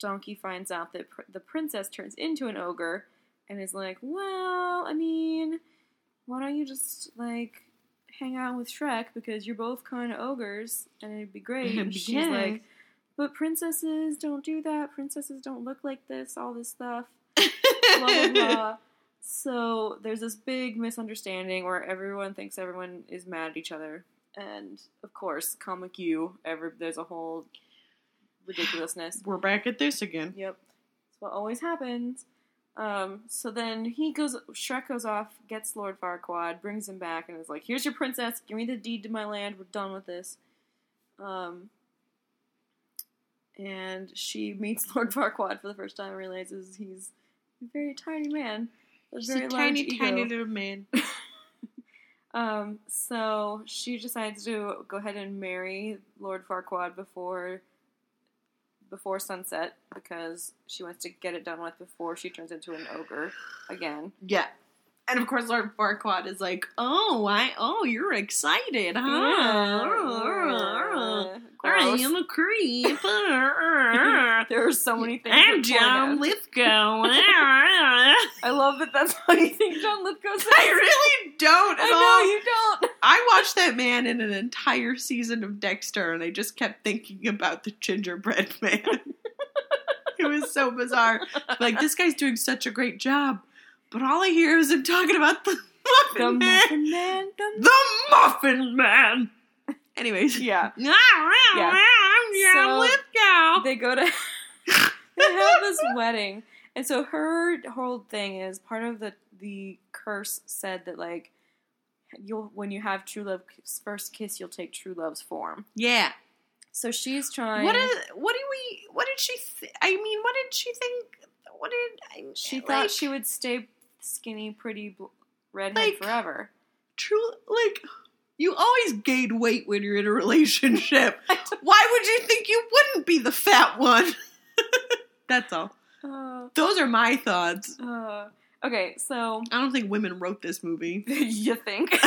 Donkey finds out that pr- the princess turns into an ogre and is like, well, I mean, why don't you just, like, hang out with Shrek because you're both kind of ogres and it'd be great. And she's like, but princesses don't do that. Princesses don't look like this, all this stuff. blah blah blah. So there's this big misunderstanding where everyone thinks everyone is mad at each other, and of course, comic you. Every there's a whole ridiculousness. We're back at this again. Yep, It's what always happens. Um, so then he goes. Shrek goes off, gets Lord Farquaad, brings him back, and is like, "Here's your princess. Give me the deed to my land. We're done with this." Um, and she meets Lord Farquaad for the first time and realizes he's a very tiny man. A Just very a large tiny, ego. tiny little man. Um, so she decides to go ahead and marry Lord Farquaad before before sunset because she wants to get it done with before she turns into an ogre again. Yeah. And of course, Lord Farquaad is like, "Oh, I, oh, you're excited, huh? Uh, I gross. am a creep. There are so many things. I'm John. Lithgow. I love that. That's how you think John Lithgow says. I really don't at I all. you don't. I watched that man in an entire season of Dexter, and I just kept thinking about the gingerbread man. it was so bizarre. Like this guy's doing such a great job, but all I hear is him talking about the muffin Man The man. Muffin Man. The The muffin man. Anyways, Yeah. yeah, So- Lithgow. they go to they have this wedding and so her whole thing is part of the the curse said that like you'll when you have true love first kiss you'll take true love's form Yeah. so she's trying What is? What did we? What did she? Th- I mean, what did she think? What did I, she like, thought she would stay skinny pretty bl- redhead Like- forever true? Like, you always gain weight when you're in a relationship. Why would you think you wouldn't be the fat one? That's all. uh, Those are my thoughts. uh, okay so I don't think women wrote this movie. you think oh,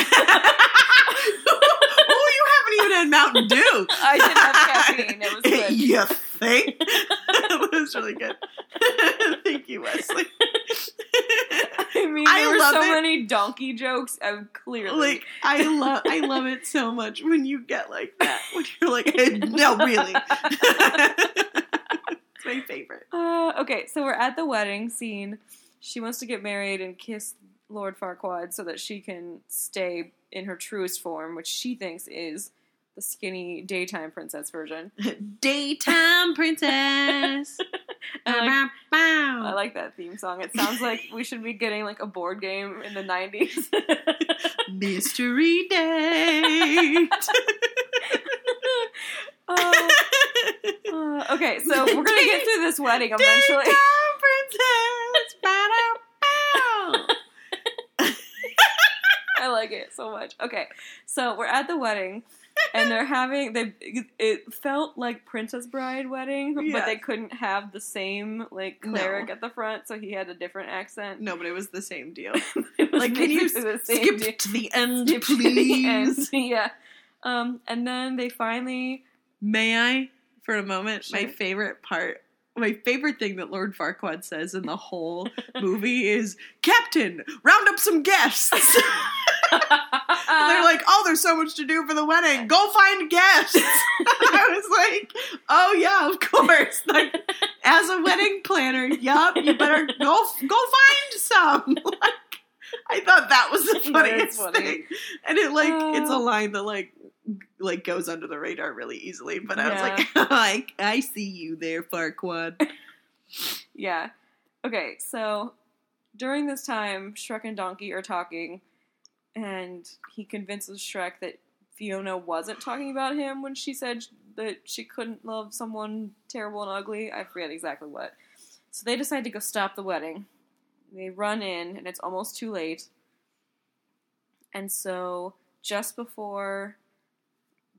you haven't even had Mountain Dew. I did have caffeine. It was good. you think? that was really good. Thank you, Wesley. I mean, I there were love so it. many donkey jokes. I'm clearly like I love I love it so much when you get like that. When you're like, no, really. it's my favorite. Uh, okay, so we're at the wedding scene. She wants to get married and kiss Lord Farquaad so that she can stay in her truest form, which she thinks is the skinny daytime princess version. Daytime princess. I I like that theme song. It sounds like we should be getting like a board game in the 90s. Mystery date. Oh, uh, okay, so we're gonna get through this wedding eventually. Daytime princess. Ba-da-bow. I like it so much. Okay, so we're at the wedding, and they're having they. It felt like Princess Bride wedding, but they couldn't have the same like No. cleric at the front, so he had a different accent. No, but it was the same deal. Like, can you skip deal. to the end, Skip to the please? end. yeah. Um, and then they finally. May I, for a moment, my favorite part, my favorite thing that Lord Farquaad says in the whole movie is, Captain, round up some guests. They're like, oh, there's so much to do for the wedding. Go find guests. I was like, oh yeah, of course. Like, as a wedding planner, yup, you better go go find some. Like, I thought that was the funniest funny. thing, and it like it's a Uh. line that like like goes under the radar really easily. But I was Yeah. like, I, I see you there, Farquaad. Yeah. Okay, so during this time, Shrek and Donkey are talking, and he convinces Shrek that Fiona wasn't talking about him when she said that she couldn't love someone terrible and ugly. I forget exactly what. So they decide to go stop the wedding. They run in, and it's almost too late. And so, just before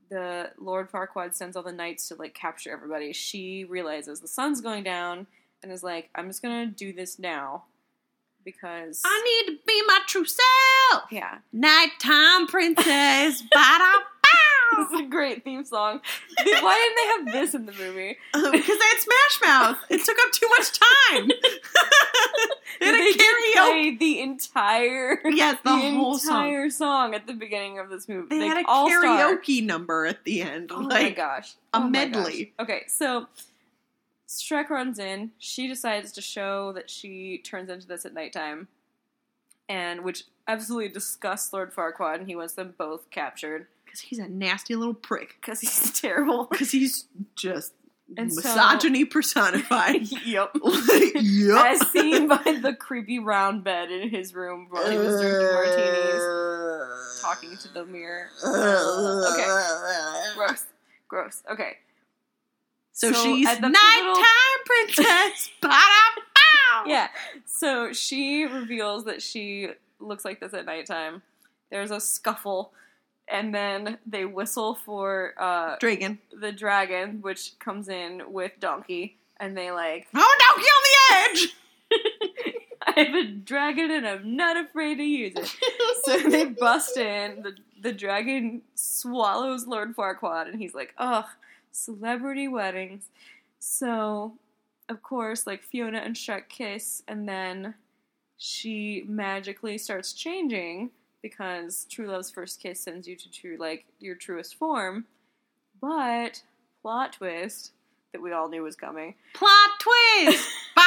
the Lord Farquaad sends all the knights to like capture everybody, she realizes the sun's going down and is like, I'm just gonna do this now because I need to be my true self. yeah, Nighttime princess. This is a great theme song. Why didn't they have this in the movie? because they had Smash Mouth. It took up too much time. They a karaoke. the entire Yes, the, whole song. entire song. at the beginning of this movie. They like, had a all-star. karaoke number at the end. Oh my gosh. a Oh medley. gosh. Okay, so Shrek runs in. She decides to show that she turns into this at nighttime. And which absolutely disgusts Lord Farquaad, and he wants them both captured because he's a nasty little prick. because he's terrible. Because he's just And so- misogyny personified. yep. Like, yup. As seen by the creepy round bed in his room while he was drinking martinis, uh, talking to the mirror. Uh, okay. Gross. Gross. Okay. So, So she's nighttime princess. Ba-da-bow. Yeah. So she reveals that she looks like this at nighttime. There's a scuffle, and then they whistle for uh, Dragon. the dragon, which comes in with Donkey, and they like, Oh, donkey on the edge. I have a dragon and I'm not afraid to use it. So they bust in. The, the dragon swallows Lord Farquaad, and he's like, ugh, celebrity weddings. So, of course, like Fiona and Shrek kiss, and then she magically starts changing because true love's first kiss sends you to true, like, your truest form. But, plot twist that we all knew was coming. Plot twist.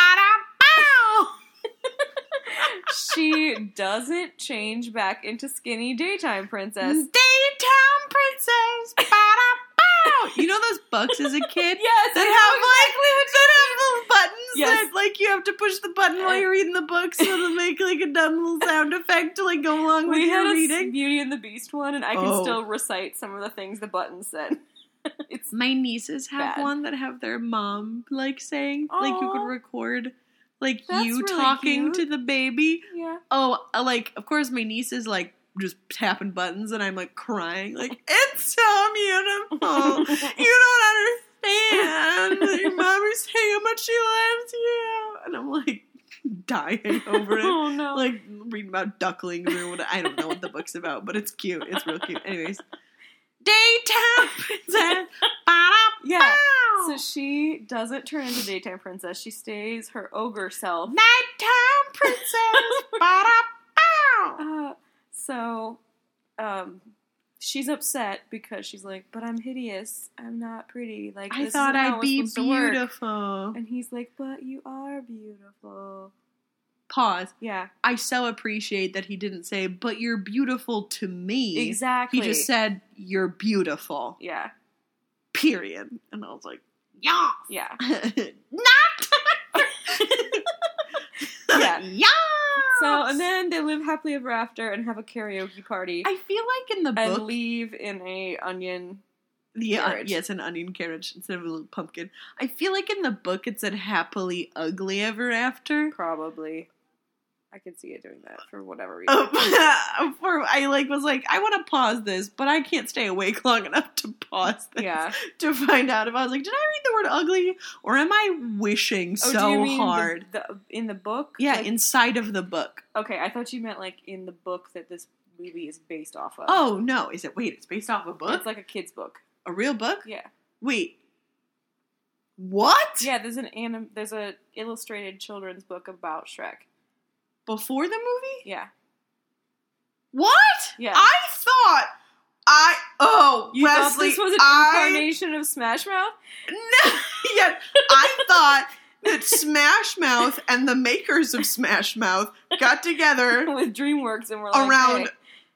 She doesn't change back into skinny daytime princess. Daytime princess. You know those books as a kid? Yes, that have know like that have little buttons Yes. that like you have to push the button while you're reading the book so it'll make like a dumb little sound effect to like go along with we had your a reading. Beauty and the Beast one, and I can Oh. still recite some of the things the buttons said. it's My nieces have Bad. one that have their mom like saying like you could record like That's you really talking cute. to the baby. yeah. Oh, uh, like of course my niece is like just tapping buttons and I'm like crying like it's so beautiful. you don't understand. And your mommy's saying how much she loves you, and I'm like dying over it. oh no! Like reading about ducklings or what. I don't know what the book's about, but it's cute. It's real cute. Anyways, daytime princess. yeah. So she doesn't turn into daytime princess. She stays her ogre self. nighttime princess. Uh, so, um, she's upset because she's like, "But I'm hideous. I'm not pretty. Like I thought I'd be supposed to work." beautiful. And he's like, "But you are beautiful." Pause. Yeah, I so appreciate that he didn't say, "But you're beautiful to me." exactly. He just said, "You're beautiful." "Yeah, Period. And I was like, "Yeah." yeah." Not. Yeah. Yeah. So, and then they live happily ever after and have a karaoke party I feel like in the and book, leave in a onion. yeah, uh, carriage. yes, an onion carriage instead of a little pumpkin. I feel like in the book it said happily ugly ever after. Probably, I can see it doing that for whatever reason. Um, for I like was like I want to pause this, but I can't stay awake long enough to pause this yeah. to find out if I was like, did I read the word ugly or am I wishing Oh, so mean the- hard? the, in the book? yeah, Like- inside of the book. okay, I thought you meant like in the book that this movie is based off of. Oh no, is it? Wait, it's based off a book, it's like a kid's book. a real book. Yeah, Wait, what? yeah. There's an anim- There's a illustrated children's book about Shrek. Before the movie? Yeah, What? Yeah. I thought I oh you Wesley, thought this was an I, incarnation of Smash Mouth? No, yeah, I thought that Smash Mouth and the makers of Smash Mouth got together with DreamWorks, and were like, around. hey,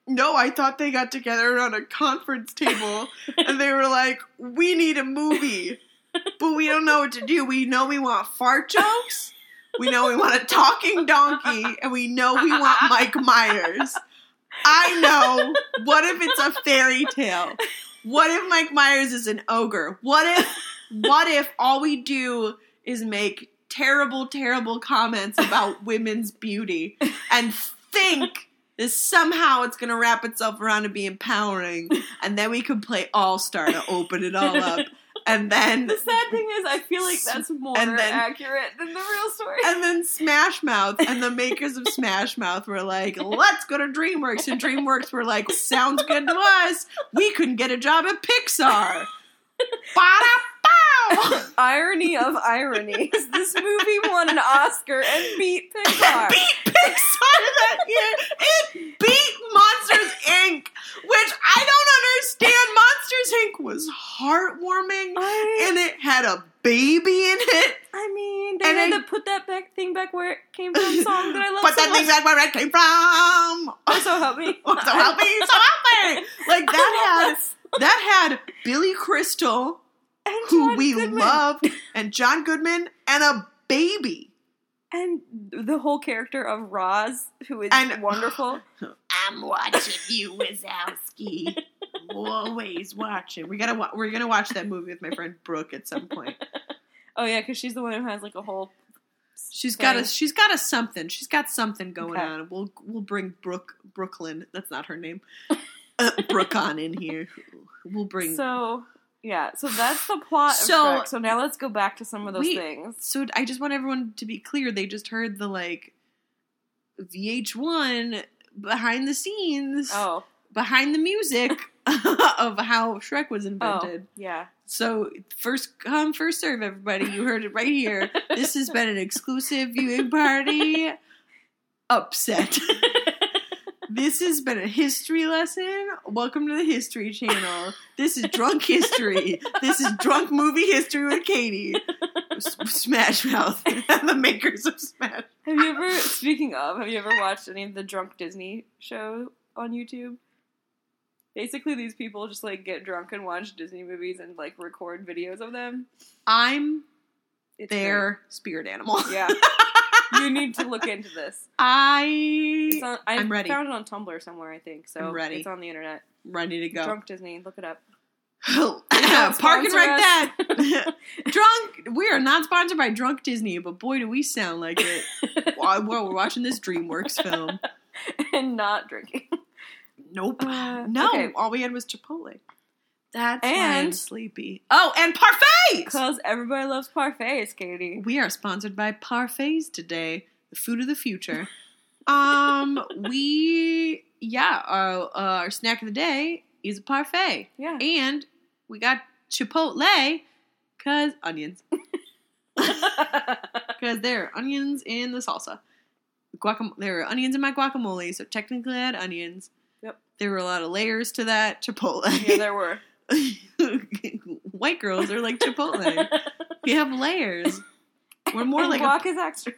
No, I thought they got together around a conference table and they were like, "We need a movie, but we don't know what to do. We know we want fart jokes." We know we want a talking donkey, and we know we want Mike Myers. I know. What if it's a fairy tale? What if Mike Myers is an ogre? What if what if all we do is make terrible, terrible comments about women's beauty and think that somehow it's gonna wrap itself around to be empowering and then we could play All Star to open it all up. And then The sad thing is, I feel like that's more then- accurate than the real story. and then Smash Mouth and the makers of Smash Mouth were like, let's go to DreamWorks. And DreamWorks were like, sounds good to us. We couldn't get a job at Pixar. Irony of ironies. This movie won an Oscar and beat Pixar. Beat Pixar that year. It beat Monsters Inc., which I don't understand. Monsters Inc. was heartwarming I, and it had a baby in it. I mean, they And had I- to put that back thing back where it came from. Song that I love But so that much. back where it came from. Oh, also help me. Oh, so help me, so help me. Like that had that had Billy Crystal, and who John we Goodman. loved, and John Goodman, and a baby. and the whole character of Roz, who is And- wonderful. I'm watching you, Wazowski. Always watching. We gotta. Wa- we're gonna watch that movie with my friend Brooke at some point. Oh yeah, because she's the one who has like a whole. She's got a. She's got a something. She's got something going Okay. on. We'll we'll bring Brooke Brooklyn. That's not her name. Uh, Brooke on in here. We'll bring. So yeah, so that's the plot. So- so now let's go back to some of those We- things. So I just want everyone to be clear. They just heard the like VH1 behind the scenes, Oh, behind the music of how Shrek was oh, invented. yeah. So first come, first serve, everybody. You heard it right here. This has been an exclusive viewing party. Upset. This has been a history lesson. Welcome to the History Channel. This is drunk history. This is drunk movie history with Katie. S- Smash Mouth, the makers of Smash. Have you ever, speaking of, have you ever watched any of the Drunk Disney show on YouTube? Basically, these people just like get drunk and watch Disney movies and like record videos of them. I'm It's their spirit animal. great. Yeah, you need to look into this. I on, I I'm ready. found it on Tumblr somewhere, I think. So I'm ready. it's on the internet. ready to go. Drunk Disney, look it up. Park and wreck that. Drunk. We are not sponsored by Drunk Disney, but boy, do we sound like it while while we're watching this DreamWorks film. and not drinking. Nope. Uh, no, okay. all we had was Chipotle. That's And- sleepy. Oh, and parfaits. Because everybody loves parfaits, Katie. We are sponsored by Parfaits today, the food of the future. Um, we yeah, our, uh, our snack of the day is a parfait, Yeah. and we got Chipotle cause onions, cause there are onions in the salsa. Guacam- there are onions in my guacamole, so technically I had onions. Yep. There were a lot of layers to that Chipotle. yeah, there were. White girls are like Chipotle. we have layers. We're more and like guac a, is extra.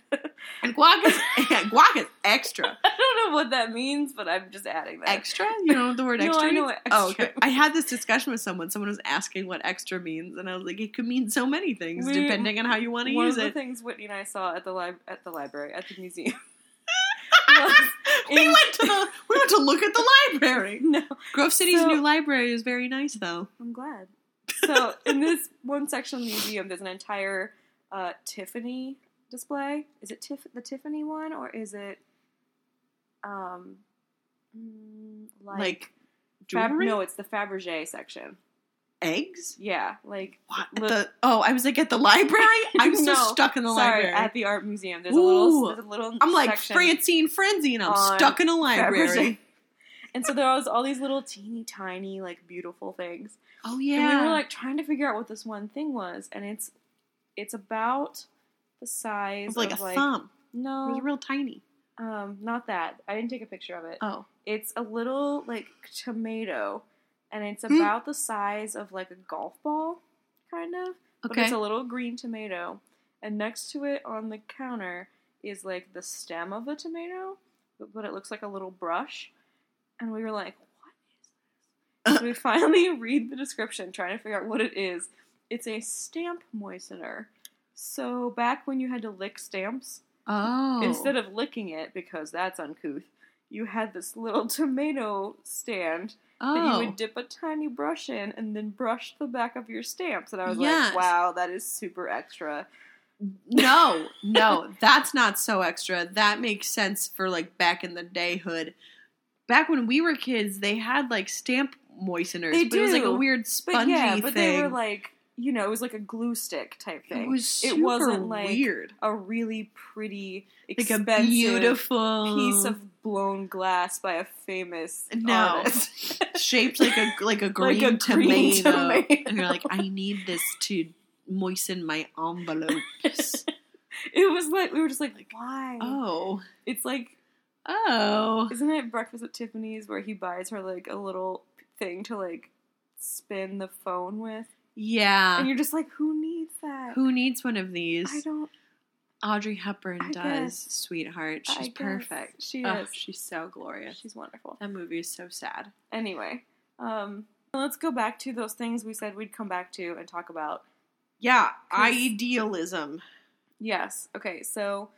and guac is yeah, guac is extra. I don't know what that means, but I'm just adding that. Extra? You know the word extra? No, extra? I know what Oh, okay. I had this discussion with someone. Someone was asking what extra means, and I was like, it could mean so many things We- depending on how you want to use it. One of the things Whitney and I saw at the lib- at the library at the museum. we in- went to the we went to look at the library. no, Grove City's So- new library is very nice, though. I'm glad. So in this one section of the museum, there's an entire uh, Tiffany display. Is it Tiff- the Tiffany one or is it um mm, like, Like, Fab- no, it's the Fabergé section. Eggs. Yeah, like What? Look- the, oh, I was like at the library. I'm so No, stuck in the sorry, library. at the art museum. There's a little there's a little I'm like Francine Frensky, and I'm stuck in a library. And so there was all these little teeny tiny like beautiful things. Oh And yeah, we were like trying to figure out what this one thing was, and it's it's about the size like of a like thumb. It no, was real tiny. um, not that. I didn't take a picture of it. Oh, It's a little like tomato, and it's Hmm. about the size of like a golf ball, kind of. But okay. it's a little green tomato, and next to it on the counter is like the stem of the tomato, but, but it looks like a little brush. And we were like, "What is this?" So we finally read the description, trying to figure out what it is. It's a stamp moistener. So back when you had to lick stamps, oh, instead of licking it because that's uncouth, you had this little tomato stand oh. that you would oh. dip a tiny brush in and then brush the back of your stamps. And I was Yes. like, wow, that is super extra. no, no, that's not so extra. That makes sense for like back in the day hood. Back when we were kids, they had like stamp moisteners, They but it was like a do. weird But spongy yeah, but thing. they were like you know, it was like a glue stick type thing. It was super it wasn't like weird. a really pretty, Like a beautiful piece of blown glass by a famous No. artist. shaped like a like a green, Like a green tomato. tomato. and you're like, I need this to moisten my envelopes. it was like we were just like, why? oh, It's like, oh, isn't it Breakfast at Tiffany's where he buys her like a little thing to like spin the phone with, yeah. and you're just like, who needs that? Who needs one of these? I don't. Audrey Hepburn I does, guess. sweetheart. She's perfect. She Oh, is. she's so glorious. She's wonderful. That movie is so sad. Anyway, um, let's go back to those things we said we'd come back to and talk about. Yeah, idealism. Yes. Okay. So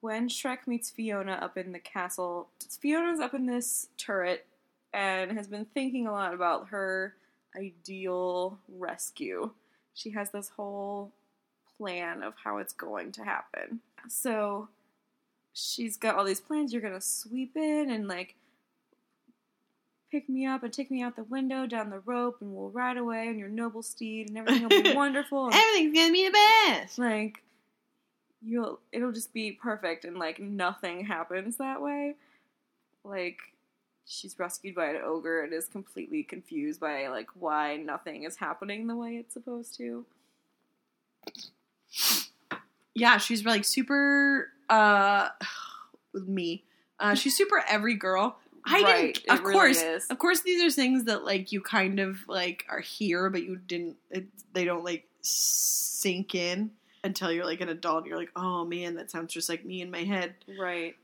when Shrek meets Fiona up in the castle, Fiona's up in this turret and has been thinking a lot about her ideal rescue. She has this whole plan of how it's going to happen. So she's got all these plans. You're gonna sweep in and like pick me up and take me out the window down the rope, and we'll ride away on your noble steed, and everything will be wonderful. Everything's gonna be the best. like you'll it'll just be perfect and like nothing happens that way like she's rescued by an ogre and is completely confused by like why nothing is happening the way it's supposed to Yeah, she's like super. uh me, uh, she's super every girl. I Right, didn't. Of really course, is. of course, these are things that like you kind of like are here, but you didn't. It, they don't like sink in until you're like an adult. You're like, oh man, that sounds just like me in my head. right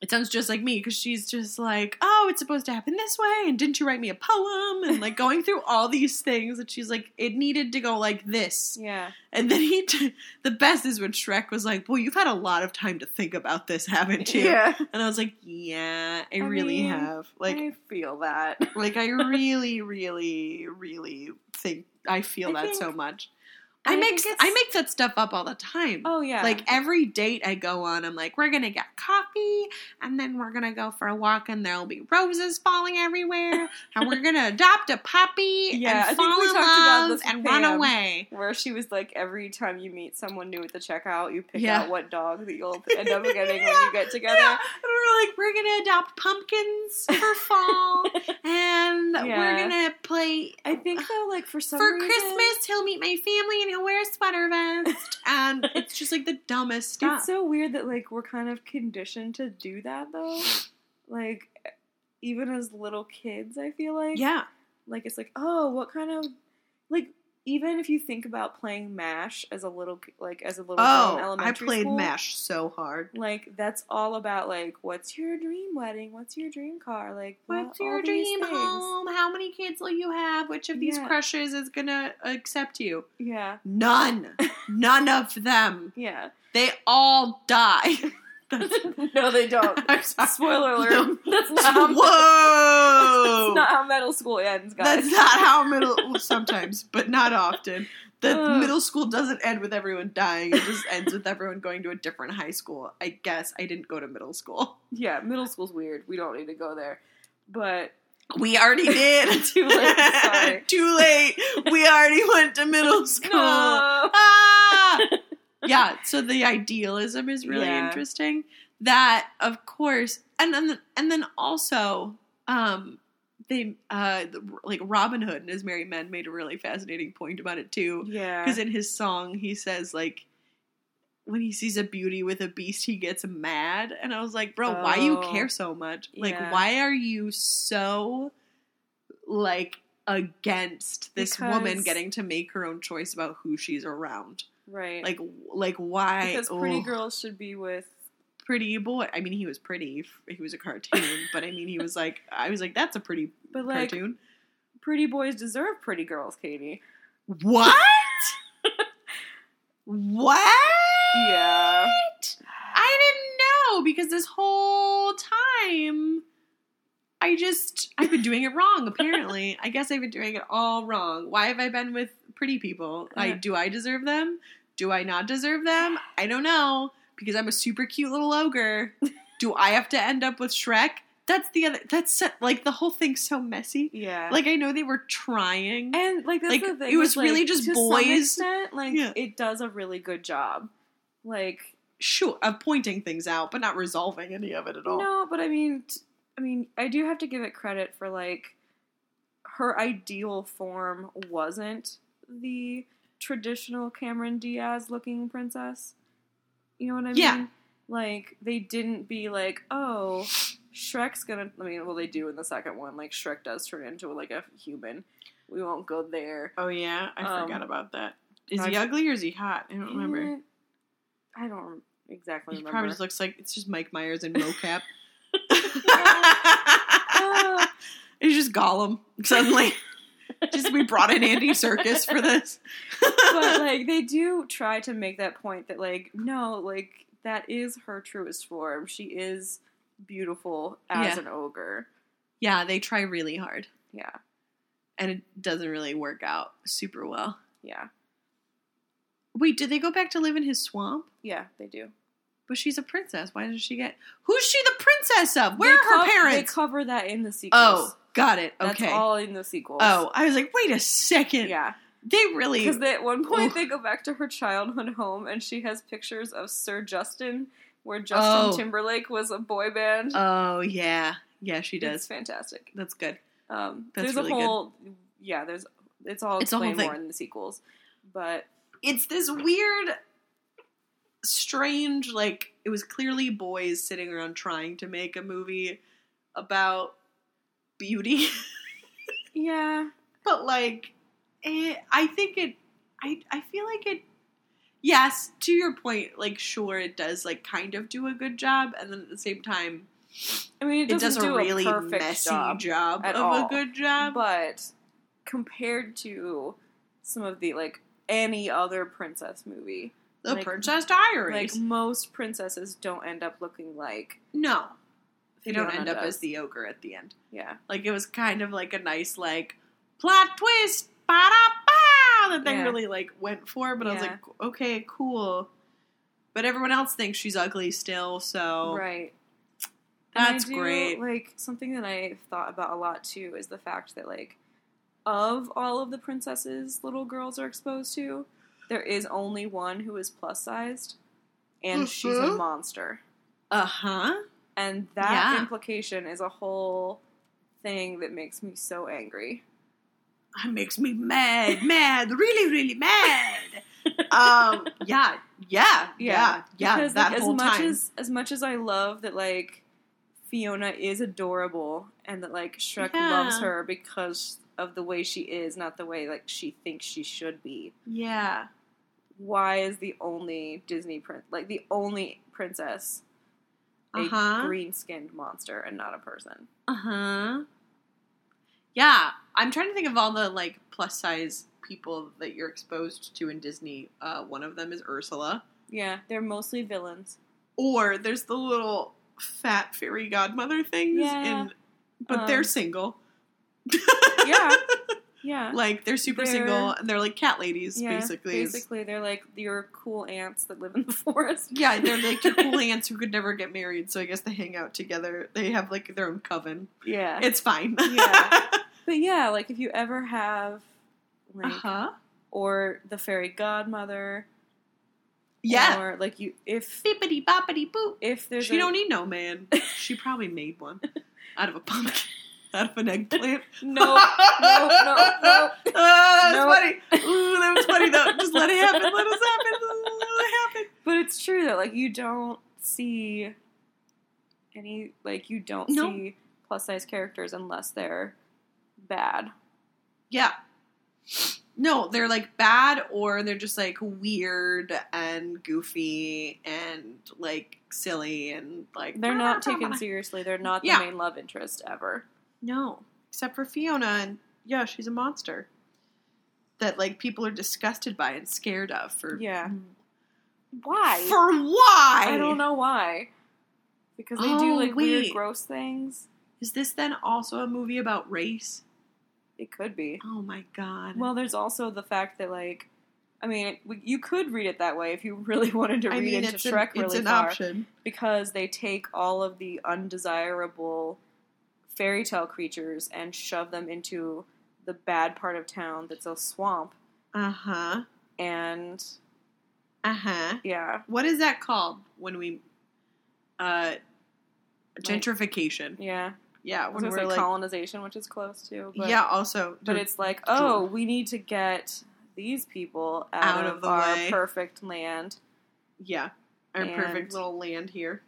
It sounds just like me because she's just like, oh, it's supposed to happen this way, and didn't you write me a poem? And like going through all these things, and she's like, it needed to go like this. yeah And then he, t- the best is when Shrek was like, well, you've had a lot of time to think about this, haven't you? yeah And I was like, yeah, I, I really mean, have. Like, i feel that like I really, really, really think I feel I that so much. I I, make I make that stuff up all the time. oh yeah Like every date I go on, I'm like, we're gonna get coffee, and then we're gonna go for a walk, and there'll be roses falling everywhere, and we're gonna adopt a puppy Yeah, I and think fall we in talked about love and run away. where she was like every time you meet someone new at the checkout you pick Yeah. out what dog that you'll end up getting when you get together Yeah, and we're like, we're gonna adopt pumpkins for fall, and Yeah. we're gonna play. I think though, like for some for reason, Christmas, he'll meet my family he'll wear a sweater vest, and um, it's just like the dumbest stuff. it's so weird that like we're kind of conditioned to do that though. like even as little kids, I feel like yeah, like it's like oh, what kind of like even if you think about playing Mash as a little like as a little girl in Oh, I played school, Mash so hard. Like that's all about like what's your dream wedding? What's your dream car? Like What's all your dream home? How many kids will you have? Which of these Yeah. crushes is gonna accept you? Yeah, None. None of them. yeah. They all die. That's- no, they don't. I'm sorry. Spoiler alert. No. That's not how. Whoa! That's not how middle school ends, guys. That's not how middle. Sometimes, but not often. The Ugh. middle school doesn't end with everyone dying. It just ends with everyone going to a different high school. I guess I didn't go to middle school. Yeah, middle school's weird. We don't need to go there. But We already did. Too late, sorry. Too late. We already went to middle school. no. Ah! Yeah. So the idealism is really Yeah. interesting. That, of course, and then and then also, um, they uh like Robin Hood and his merry men made a really fascinating point about it too. Yeah. Because in his song, he says like. When he sees a beauty with a beast, he gets mad, and I was like, "Bro, why you Oh. care so much? Like, Yeah. why are you so like against this woman getting to make her own choice about who she's around? Right. Like, like why? because pretty ugh, girls should be with. pretty boy. I mean, he was pretty. He was a cartoon, but I mean, he was like, I was like, that's a pretty But like, cartoon. pretty boys deserve pretty girls, Katie. What? what? Yeah. I didn't know because this whole time I just I've been doing it wrong apparently. I guess I've been doing it all wrong. Why have I been with pretty people? I uh-huh. do I deserve them? Do I not deserve them? I don't know because I'm a super cute little ogre. do I have to end up with Shrek? that's the other. That's like the whole thing's so messy. Yeah. Like I know they were trying. and like that's like, the thing. it was with, really just boys. extent, like Yeah. it does a really good job. Like sure of pointing things out, but not resolving any of it at all. no, but I mean, t- I mean, I do have to give it credit for like her ideal form wasn't the traditional Cameron Diaz looking princess. You know what I mean? Yeah. Like they didn't be like, oh, Shrek's gonna. I mean, well, they do in the second one. Like Shrek does turn into like a human. We won't go there. Oh yeah, I Um, forgot about that. Is he ugly or is he hot? I don't remember. I don't exactly He remember. probably just looks like it's just Mike Myers in mocap. He's just Gollum suddenly. just we brought in Andy Serkis for this. but like they do try to make that point that like no, like that is her truest form. She is beautiful as Yeah. an ogre. yeah, they try really hard, Yeah, and it doesn't really work out super well. yeah, Wait, did they go back to live in his swamp? yeah. They do. But she's a princess. Why does she get? Who's she the princess of? Where They are her parents? They cover that in the oh. sequels. oh, got it. Okay. That's all in the sequels. Oh, I was like, wait a second. yeah. They really. Because at one point they go back to her childhood home and she has pictures of Sir Justin, where Justin Oh. Timberlake was a boy band. Oh yeah, yeah, she It's does. fantastic. That's good. Um, That's there's really a good. whole, yeah. There's it's all It's explained more in the sequels, but It's this weird, strange. Like it was clearly boys sitting around trying to make a movie about beauty, yeah, but like, eh, I think it. I I feel like it. Yes, to your point, like sure it does like kind of do a good job, and then at the same time, I mean it it does a really a messy job, job, of all. a good job. but compared to some of the like any other princess movie, the like- Princess Diaries, like most princesses don't end up looking like no, they don't end up does. as the ogre at the end. yeah, Like it was kind of like a nice like plot twist, ba da ba that they Yeah. really like went for. But I was like, okay, cool. But everyone else thinks she's ugly still, so right. That's do, great. Like something that I thought about a lot too is the fact that like of all of the princesses little girls are exposed to, there is only one who is plus sized, and she's a Mhm. monster. Uh huh. And that Yeah. implication is a whole thing that makes me so angry. That makes me mad, mad, really, really mad. um, yeah, yeah, yeah, yeah. Because that like, as much time. as as much as I love that like Fiona is adorable and that like Shrek Yeah. loves her because of the way she is, not the way like she thinks she should be. yeah, Why is the only Disney prin like the only princess a Uh-huh. green skinned monster and not a person? uh huh. Yeah, I'm trying to think of all the like plus size people that you're exposed to in Disney. Uh, one of them is Ursula. Yeah, they're mostly villains. Or there's the little fat fairy godmother things, Yeah. in, but Um, they're single. Yeah. Yeah. like they're super They're- single and they're like cat ladies, yeah, basically. basically they're like your cool ants that live in the forest. Yeah, they're like your cool aunts who could never get married, so I guess they hang out together. They have like their own coven. Yeah. It's fine. Yeah. But yeah, like if you ever have like uh huh. or the fairy godmother, Yeah. or like you if Bippity boppity boop. if there's She a, don't need no man. She probably made one out of a pumpkin, out of an eggplant. no no no no Oh, that was No. funny. Ooh, that was funny though. Just let it happen. Let us happen. Let it happen. but it's true that like you don't see any like you don't No. see plus size characters unless they're bad. Yeah. No, they're like bad or they're just like weird and goofy and like silly and like They're not taken seriously. They're not the Yeah. main love interest ever. No, except for Fiona and yeah, she's a monster that like people are disgusted by and scared of for Yeah. Why? For why? I don't know why. Because they Oh, do like weird, gross things. Is this then also a movie about race? It could be. Oh my god. Well, there's also the fact that like, I mean, you could read it that way if you really wanted to read I mean, into Shrek an, really it's an far, option. because they take all of the undesirable fairy tale creatures and shove them into the bad part of town that's a swamp. Uh huh. And Uh huh. yeah, What is that called when we uh gentrification? yeah. Yeah, when we're like colonization, which is close to. But, yeah. Also, but it's like, oh, we need to get these people out, Out of, of our way. perfect land. yeah, our perfect little land here.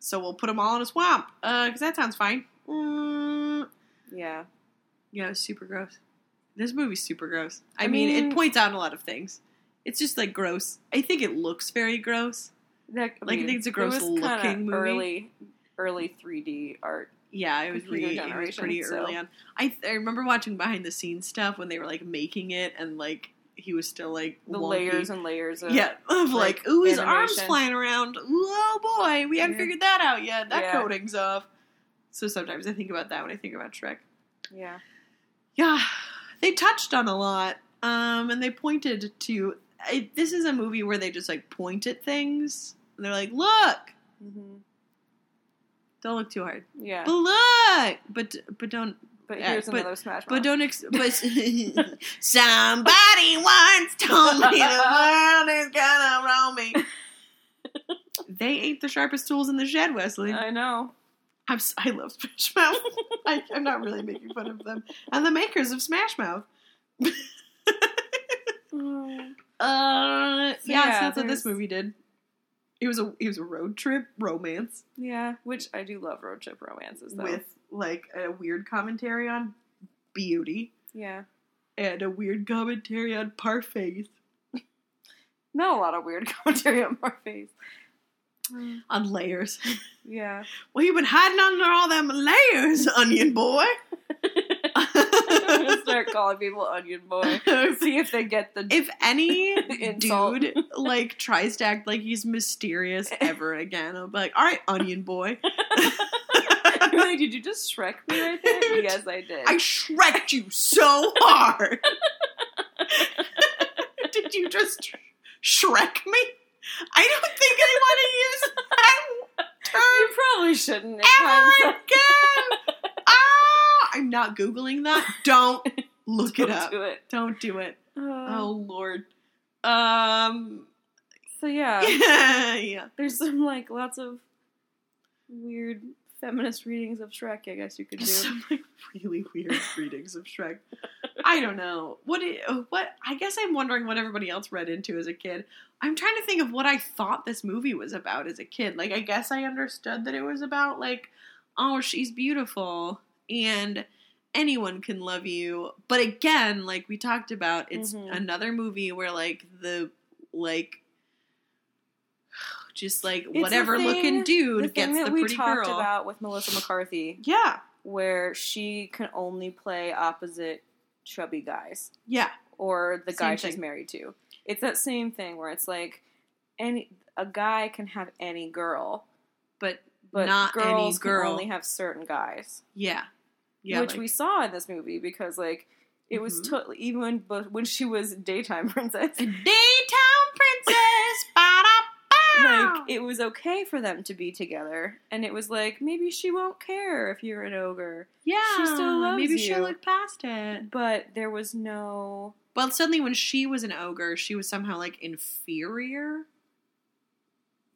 So we'll put them all in a swamp. Uh, because that sounds fine. Mm, Yeah. yeah, it was super gross. This movie's super gross. I, I mean, mean- it points out a lot of things. It's just like gross. I think it looks very gross. That, Like, I think it's a gross it looking movie. Early, early 3D art. Yeah, it was really it was pretty so- early on. I I remember watching behind the scenes stuff when they were like making it and like he was still like The wonky. layers and layers of yeah, of like, like, ooh, his arms flying around. Ooh, oh boy, we haven't figured that out yet. That Yeah. coating's off. So sometimes I think about that when I think about Shrek. yeah. Yeah, they touched on a lot, um, and they pointed to. I, this is a movie where they just like point at things. They're like, look, hmm don't look too hard, Yeah. but look, but but don't But yeah, here's but- another Smash But Mouth. don't. Ex- but somebody once told me the world is gonna roll me. They ain't the sharpest tools in the shed, Wesley. I know. I'm, I love Smash Mouth. I, I'm not really making fun of them. And the makers of Smash Mouth. Mm. Uh, yeah, so yeah, that's what this movie did. It was a it was a road trip romance Yeah, which I do love road trip romances though. with like a weird commentary on beauty yeah, and a weird commentary on parfaits. not a lot of weird commentary on parfaits. face. on layers. Yeah, Well, you've been hiding under all them layers, onion boy. Start calling people onion boy. See if they get the. if any dude like tries to act like he's mysterious ever again, I'll be like, "All right, onion boy, did you just Shrek me right there? yes, I did. I shreked you so hard." Did you just shrek me? I don't think I want to use that term you probably shouldn't. ever again. Ah, I'm not googling that. Don't look it Don't up. do it. Don't do it. Uh, Oh Lord. Um. So Yeah. yeah. there's some like lots of weird feminist readings of Shrek. I guess you could do. Some like really weird readings of Shrek. I don't know what. It, what I guess I'm wondering what everybody else read into as a kid. I'm trying to think of what I thought this movie was about as a kid. Like I guess I understood that it was about like, oh, she's beautiful and anyone can love you. But again, like we talked about, it's Mhm. another movie where like the like. Just like the whatever thing- looking dude the gets thing that the we pretty talked girl. about with Melissa McCarthy, Yeah, where she can only play opposite chubby guys yeah, or the guy Same she's married to. It's that same thing where it's like any a guy can have any girl, but but Not any girls girl. can only have certain guys. yeah, yeah. which like- we saw in this movie because like it was Mhm. totally even when, when she was daytime princess, Daytime. Like it was okay for them to be together, and it was like maybe she won't care if you're an ogre, yeah, she still loves maybe she'll look past it. but there was no Well, suddenly when she was an ogre, she was somehow like inferior.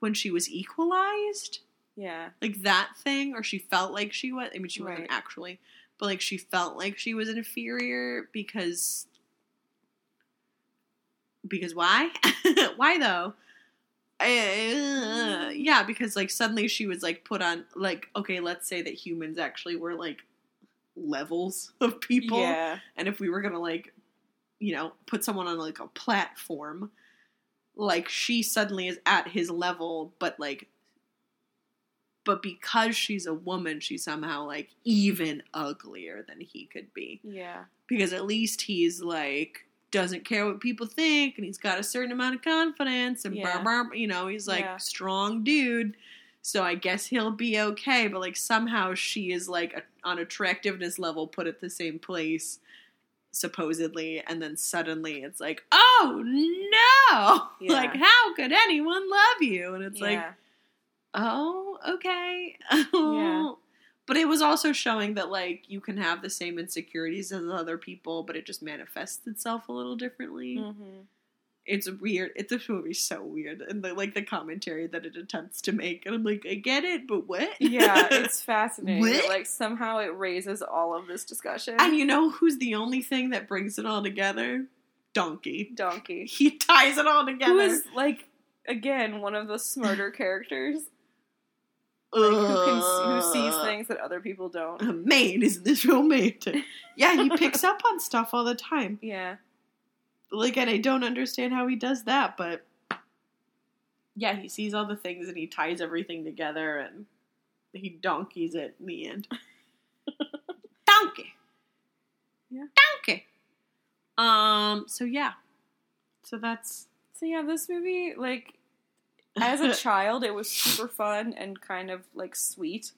When she was equalized, yeah like that thing, or she felt like she was. I mean, she wasn't Right. actually, but like she felt like she was inferior because. Because why? why though? Uh, yeah, because like suddenly she was like put on like okay, let's say that humans actually were like levels of people, yeah. And if we were gonna like, you know, put someone on like a platform, like she suddenly is at his level, but like, but because she's a woman, she's somehow like even uglier than he could be. Yeah. Because at least he's like doesn't care what people think and he's got a certain amount of confidence and Yeah. brr, you know he's like Yeah. strong dude so i guess he'll be okay but like somehow she is like a, on attractiveness level put at the same place supposedly and then suddenly it's like oh no Yeah. like how could anyone love you and it's like oh okay Yeah. But it was also showing that like you can have the same insecurities as other people, but it just manifests itself a little differently. Mm-hmm. It's weird. It, this movie's so weird, and the like the commentary that it attempts to make, and I'm like, I get it, but what? Yeah, it's fascinating. that, What? like somehow it raises all of this discussion. and you know who's the only thing that brings it all together? Donkey. Donkey, He ties it all together. who is like again one of the smarter characters, like, who can who sees things that other people don't. Uh, Man, isn't this romantic? yeah, he picks up on stuff all the time. Yeah, Like, and I don't understand how he does that, but yeah, he sees all the things and he ties everything together and he donkeys it in the end. Donkey. Yeah. Donkey. Um. So yeah. So that's so yeah, this movie like as a child it was super fun and kind of like sweet.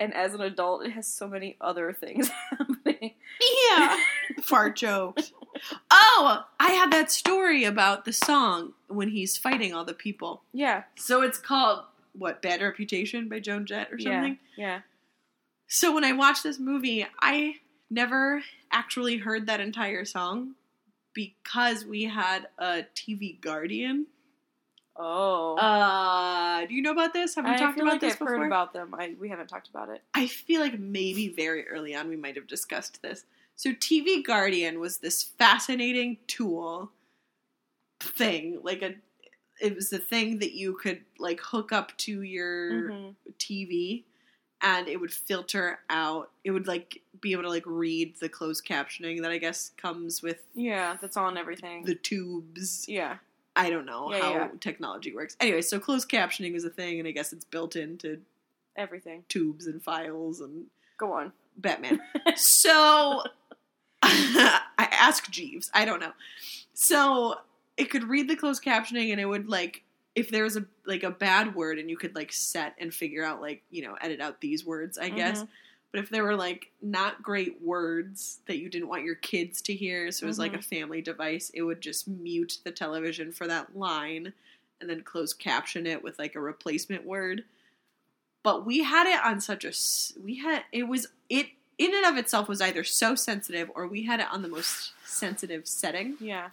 And as an adult, it has so many other things happening. yeah. Fart jokes. Oh, I had that story about the song when he's fighting all the people. Yeah, So it's called what? Bad Reputation by Joan Jett or something. yeah, yeah. So when I watched this movie, I never actually heard that entire song because we had a TV Guardian. Oh, Uh, do you know about this? Have we I talked about like this I've before? heard about them. I we haven't talked about it. I feel like maybe very early on we might have discussed this. So TV Guardian was this fascinating tool thing, like a it was a thing that you could like hook up to your Mhm. TV and it would filter out it would like be able to like read the closed captioning that I guess comes with Yeah, that's on everything. the tubes. yeah, I don't know Yeah, how yeah. technology works. Anyway, so closed captioning is a thing and I guess it's built into everything. tubes and files and Go on. Batman. so I ask Jeeves. I don't know. So it could read the closed captioning and it would like if there was a like a bad word and you could like set and figure out like, you know, edit out these words, I guess. Mm-hmm. But if there were like not great words that you didn't want your kids to hear, so it was like a mm-hmm. family device, it would just mute the television for that line and then close caption it with like a replacement word. But we had it on such a we had it was it in and of itself was either so sensitive or we had it on the most sensitive setting. Yeah.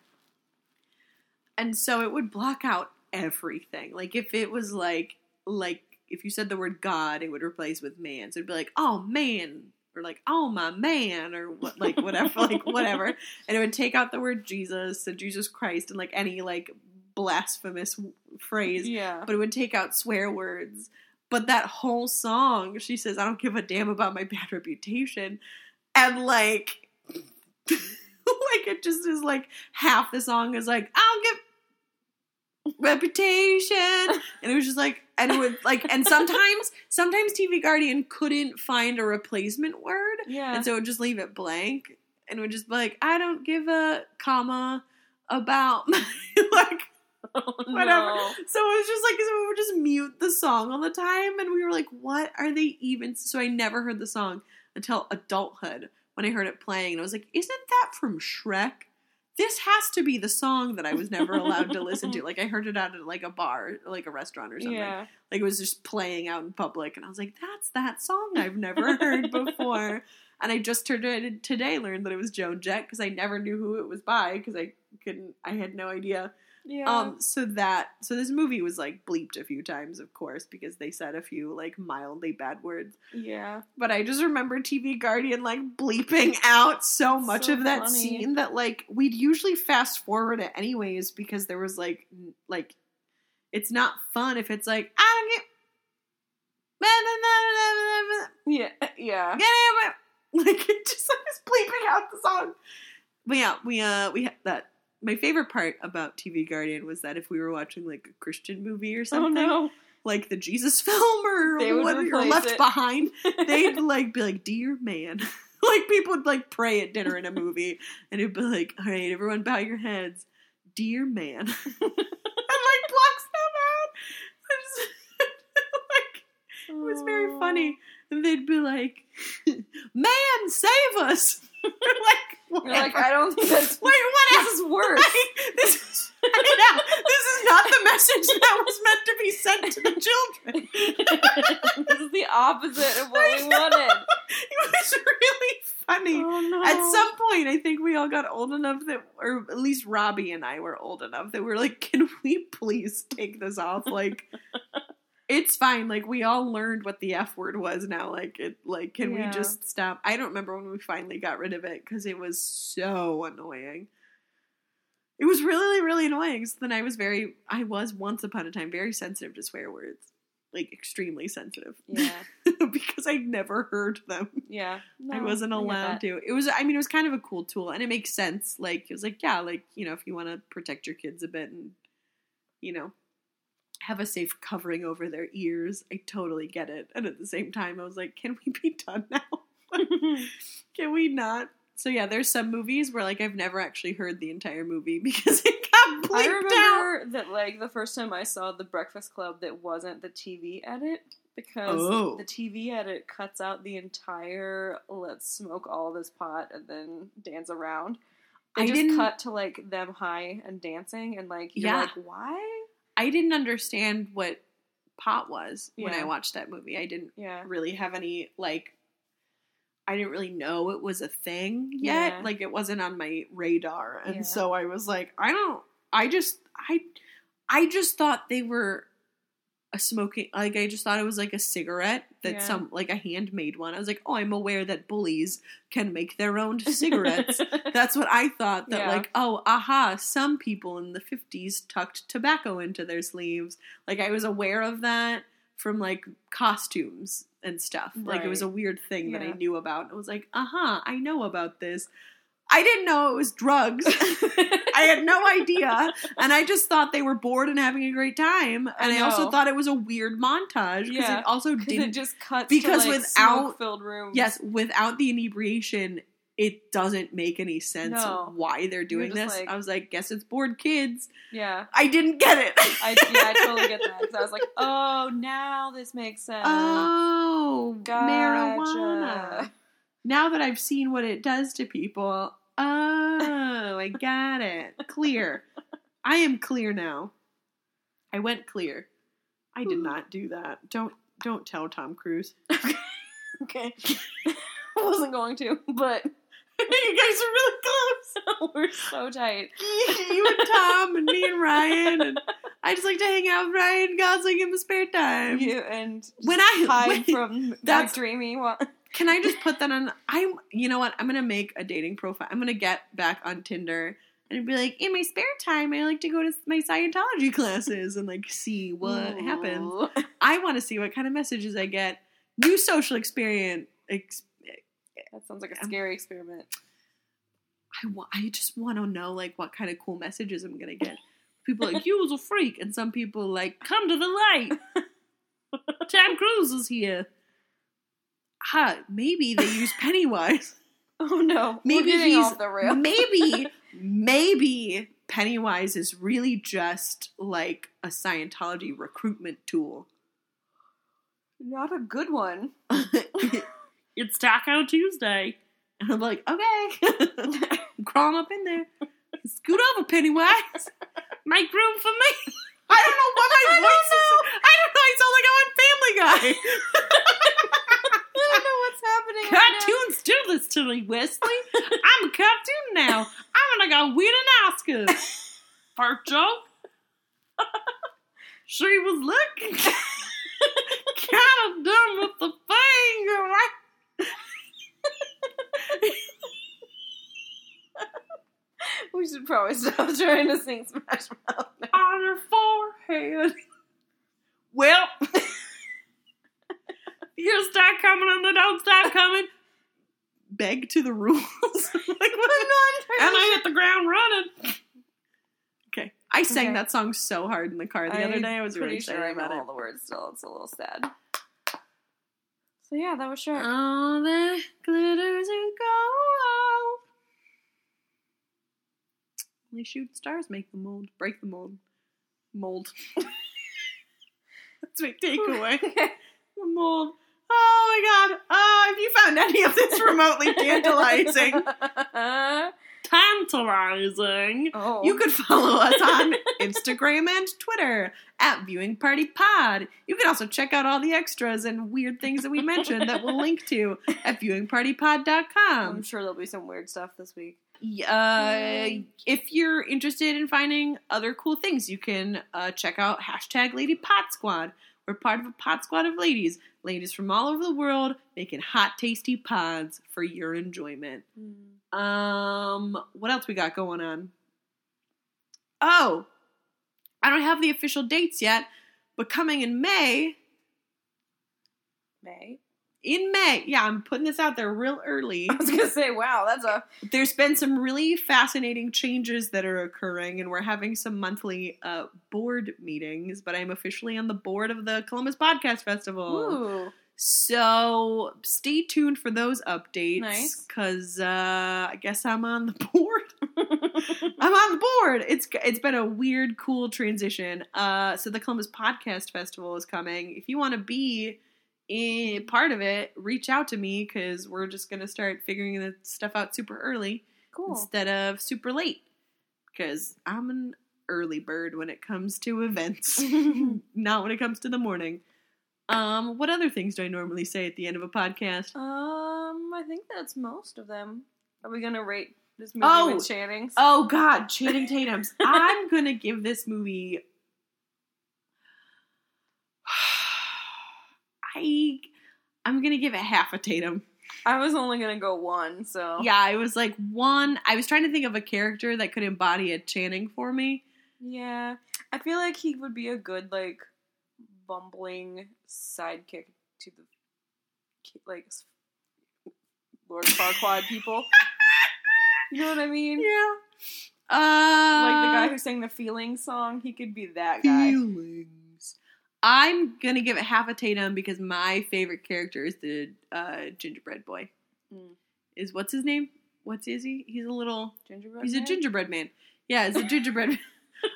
And so it would block out everything. Like if it was like like if you said the word God, it would replace with man. So it'd be like, oh man, or like, oh my man, or what like whatever, like whatever. And it would take out the word Jesus and Jesus Christ and like any like blasphemous phrase, Yeah. but it would take out swear words. But that whole song, she says, I don't give a damn about my bad reputation. And like like it just is like half the song is like, I don't give reputation and it was just like and it would like and sometimes sometimes tv guardian couldn't find a replacement word yeah. and so it would just leave it blank and it would just be like i don't give a comma about my, like oh, whatever. No. so it was just like so we would just mute the song all the time and we were like what are they even so i never heard the song until adulthood when i heard it playing and i was like isn't that from shrek this has to be the song that i was never allowed to listen to. Like i heard it out at like a bar like a restaurant or something. Yeah. like it was just playing out in public and i was like that's that song i've never heard before. And i just today, today learned that it was joan jett because i never knew who it was by because i couldn't i had no idea Yeah. um so that so this movie was like bleeped a few times of course because they said a few like mildly bad words yeah. but i just remember tv guardian like bleeping out so much So of that funny. scene that like we'd usually fast forward it anyways because there was like n- like it's not fun if it's like i don't get Yeah. Yeah. like it just like is bleeping out the song. But yeah, we uh we had that. My favorite part about TV Guardian was that if we were watching like a Christian movie or Oh something, no. like the Jesus film or They or Left it. Behind, they'd like be like, "Dear man," like people would like pray at dinner in a movie, and it'd be like, "All right, everyone, bow your heads, dear man," and like blocks them out. Just- like it was very funny. And they'd be like, "Man, save us!" We're like, You're like, I don't think that's Wait, what this else? is worse. Like, this is I know, this is not the message that was meant to be sent to the children. this is the opposite of what we wanted. it was really funny. Oh no! At some point, I think we all got old enough that, or at least Robbie and I were old enough that we're like, can we please take this off? Like, it's fine. Like, we all learned what the F word was now. Like, it, like, can Yeah. we just stop? I don't remember when we finally got rid of it because it was so annoying. It was really, really annoying. So then I was very, I was once upon a time very sensitive to swear words. Like, extremely sensitive. yeah, because I'd never heard them. yeah. I wasn't allowed that. to. It was, I mean, it was kind of a cool tool, and it makes sense. Like, it was like, yeah, like you know, if you want to protect your kids a bit, and you know, have a safe covering over their ears, I totally get it. And at the same time, I was like, can we be done now? can we not? So yeah, there's some movies where like I've never actually heard the entire movie because it got bleeped I out. remember that like the first time I saw The Breakfast Club, that wasn't the TV edit because Oh. the TV edit cuts out the entire "let's smoke all this pot and then dance around." They I just didn't- cut to like them high and dancing, and like you're Yeah. like, why? I didn't understand what pot was when I watched that movie. I didn't Yeah, really have any like I didn't really know it was a thing yet. Yeah. Like it wasn't on my radar. And so I was like, I don't I just I I just thought they were a smoking like I just thought it was like a cigarette that Yeah. some like a handmade one. I was like, "Oh, I'm aware that bullies can make their own cigarettes." That's what I thought. That Yeah. like, oh, aha, some people in the fifties tucked tobacco into their sleeves. Like I was aware of that from like costumes and stuff. Like it was a weird thing that I knew about. I was like, aha, I know about this. I didn't know it was drugs. I had no idea, and I just thought they were bored and having a great time. And I, I also thought it was a weird montage because Yeah. it also didn't. just cut because like, without- filled rooms. Yes, without the inebriation, it doesn't make any sense No. why they're doing this. like- I was like, guess it's bored kids. yeah. I didn't get it. I yeah, I totally get that because I was like, oh, now this makes sense. oh, Gotcha. marijuana. Now that I've seen what it does to people, oh, I got it. Clear. I am clear now. I went clear. I did not do that. Don't don't tell Tom Cruise. Okay. I wasn't going to, but you guys are really close. we're so tight. you and Tom and me and Ryan and I just like to hang out with Ryan Gosling in the spare time. You and When I hide when- from that dreamy one. Can I just put that on? I'm. You know what? I'm gonna make a dating profile. I'm gonna get back on Tinder and be like, in my spare time, I like to go to my Scientology classes and like see what happens. I want to see what kind of messages I get. New social experience. Ex- eh, That sounds like a scary experiment. I want. I just want to know like what kind of cool messages I'm gonna get. People are like you was a freak, and some people like come to the light. Tom Cruise is here. Ha, maybe they use Pennywise. Oh no, Maybe he's- off the rail. maybe maybe Pennywise is really just like a Scientology recruitment tool. Not a good one. it's Taco Tuesday. And I'm like, okay. Crawl up in there. Scoot over, Pennywise. Make room for me. I don't know what my I voice is. I don't know. I sound like I'm on Family Guy. I don't know what's happening. Cartoons do this to me, Wesley. I'm a cartoon now. I'm gonna go win an Oscar. Part joke. she was looking kind of done with the finger. right? We should probably stop trying to sing Smash Mouth now. on her forehead. Well, you start coming and they don't stop coming. Beg to the rules. like, what? I'm not understanding. And I hit the ground running. Okay. I sang Okay. that song so hard in the car the other I'm day. I was really sure excited I know about all it. the words still. It's a little sad. So yeah, that was Shrek. All that glitters and gold. Only shoot stars make the mold. Break the mold. Mold. That's my takeaway. the mold. Oh my god. Oh, if you found any of this remotely tantalizing, tantalizing. Oh. You could follow us on Instagram and Twitter at Viewing Party Pod. You can also check out all the extras and weird things that we mentioned that we'll link to at viewingpartypod.com. I'm sure there'll be some weird stuff this week. Uh, if you're interested in finding other cool things, you can uh, check out hashtag Lady Pod Squad. We're part of a pot squad of ladies, ladies from all over the world, making hot, tasty pods for your enjoyment. Um, what else we got going on? Oh, I don't have the official dates yet, but coming in May, May. In May, yeah, I'm putting this out there real early. I was gonna say, wow, that's a There's been some really fascinating changes that are occurring, and we're having some monthly uh, board meetings. But I'm officially on the board of the Columbus Podcast Festival. ooh. So stay tuned for those updates. Nice. Because uh, I guess I'm on the board. I'm on the board. It's it's been a weird, cool transition. Uh, so the Columbus Podcast Festival is coming. If you want to be in part of it, reach out to me because we're just gonna start figuring the stuff out super early cool. instead of super late. Because I'm an early bird when it comes to events, not when it comes to the morning. Um, what other things do I normally say at the end of a podcast? Um, I think that's most of them. Are we gonna rate this movie Oh. with Channing's? Oh God, Channing Tatum's. I'm gonna give this movie. I, I'm gonna give it half a Tatum. I was only gonna go one, so Yeah, I was like one. I was trying to think of a character that could embody a Channing for me. Yeah, I feel like he would be a good like bumbling sidekick to the like Lord Farquaad people. You know what I mean? Yeah. Uh, Like the guy who sang the Feeling song, he could be that guy. feelings. I'm gonna give it half a Tatum because my favorite character is the uh, gingerbread boy. Mm. Is what's his name? What's is he? He's a little. Gingerbread. He's a Man? gingerbread man. Yeah, it's a gingerbread.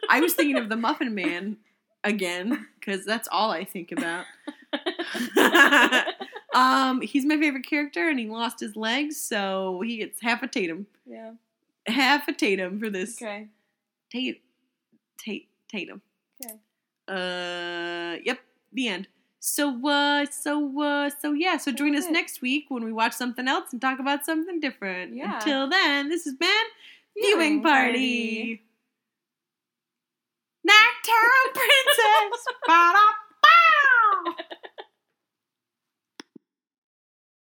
I was thinking of the Muffin Man again because that's all I think about. um, he's my favorite character, and he lost his legs, so he gets half a Tatum. yeah. Half a Tatum for this. Okay. Tate, Tate, Tatum. Uh, yep. The end. So, uh, so, uh, so yeah. So join us it. next week when we watch something else and talk about something different. Yeah. Until then, this has been Viewing party. party. Nocturnal princess.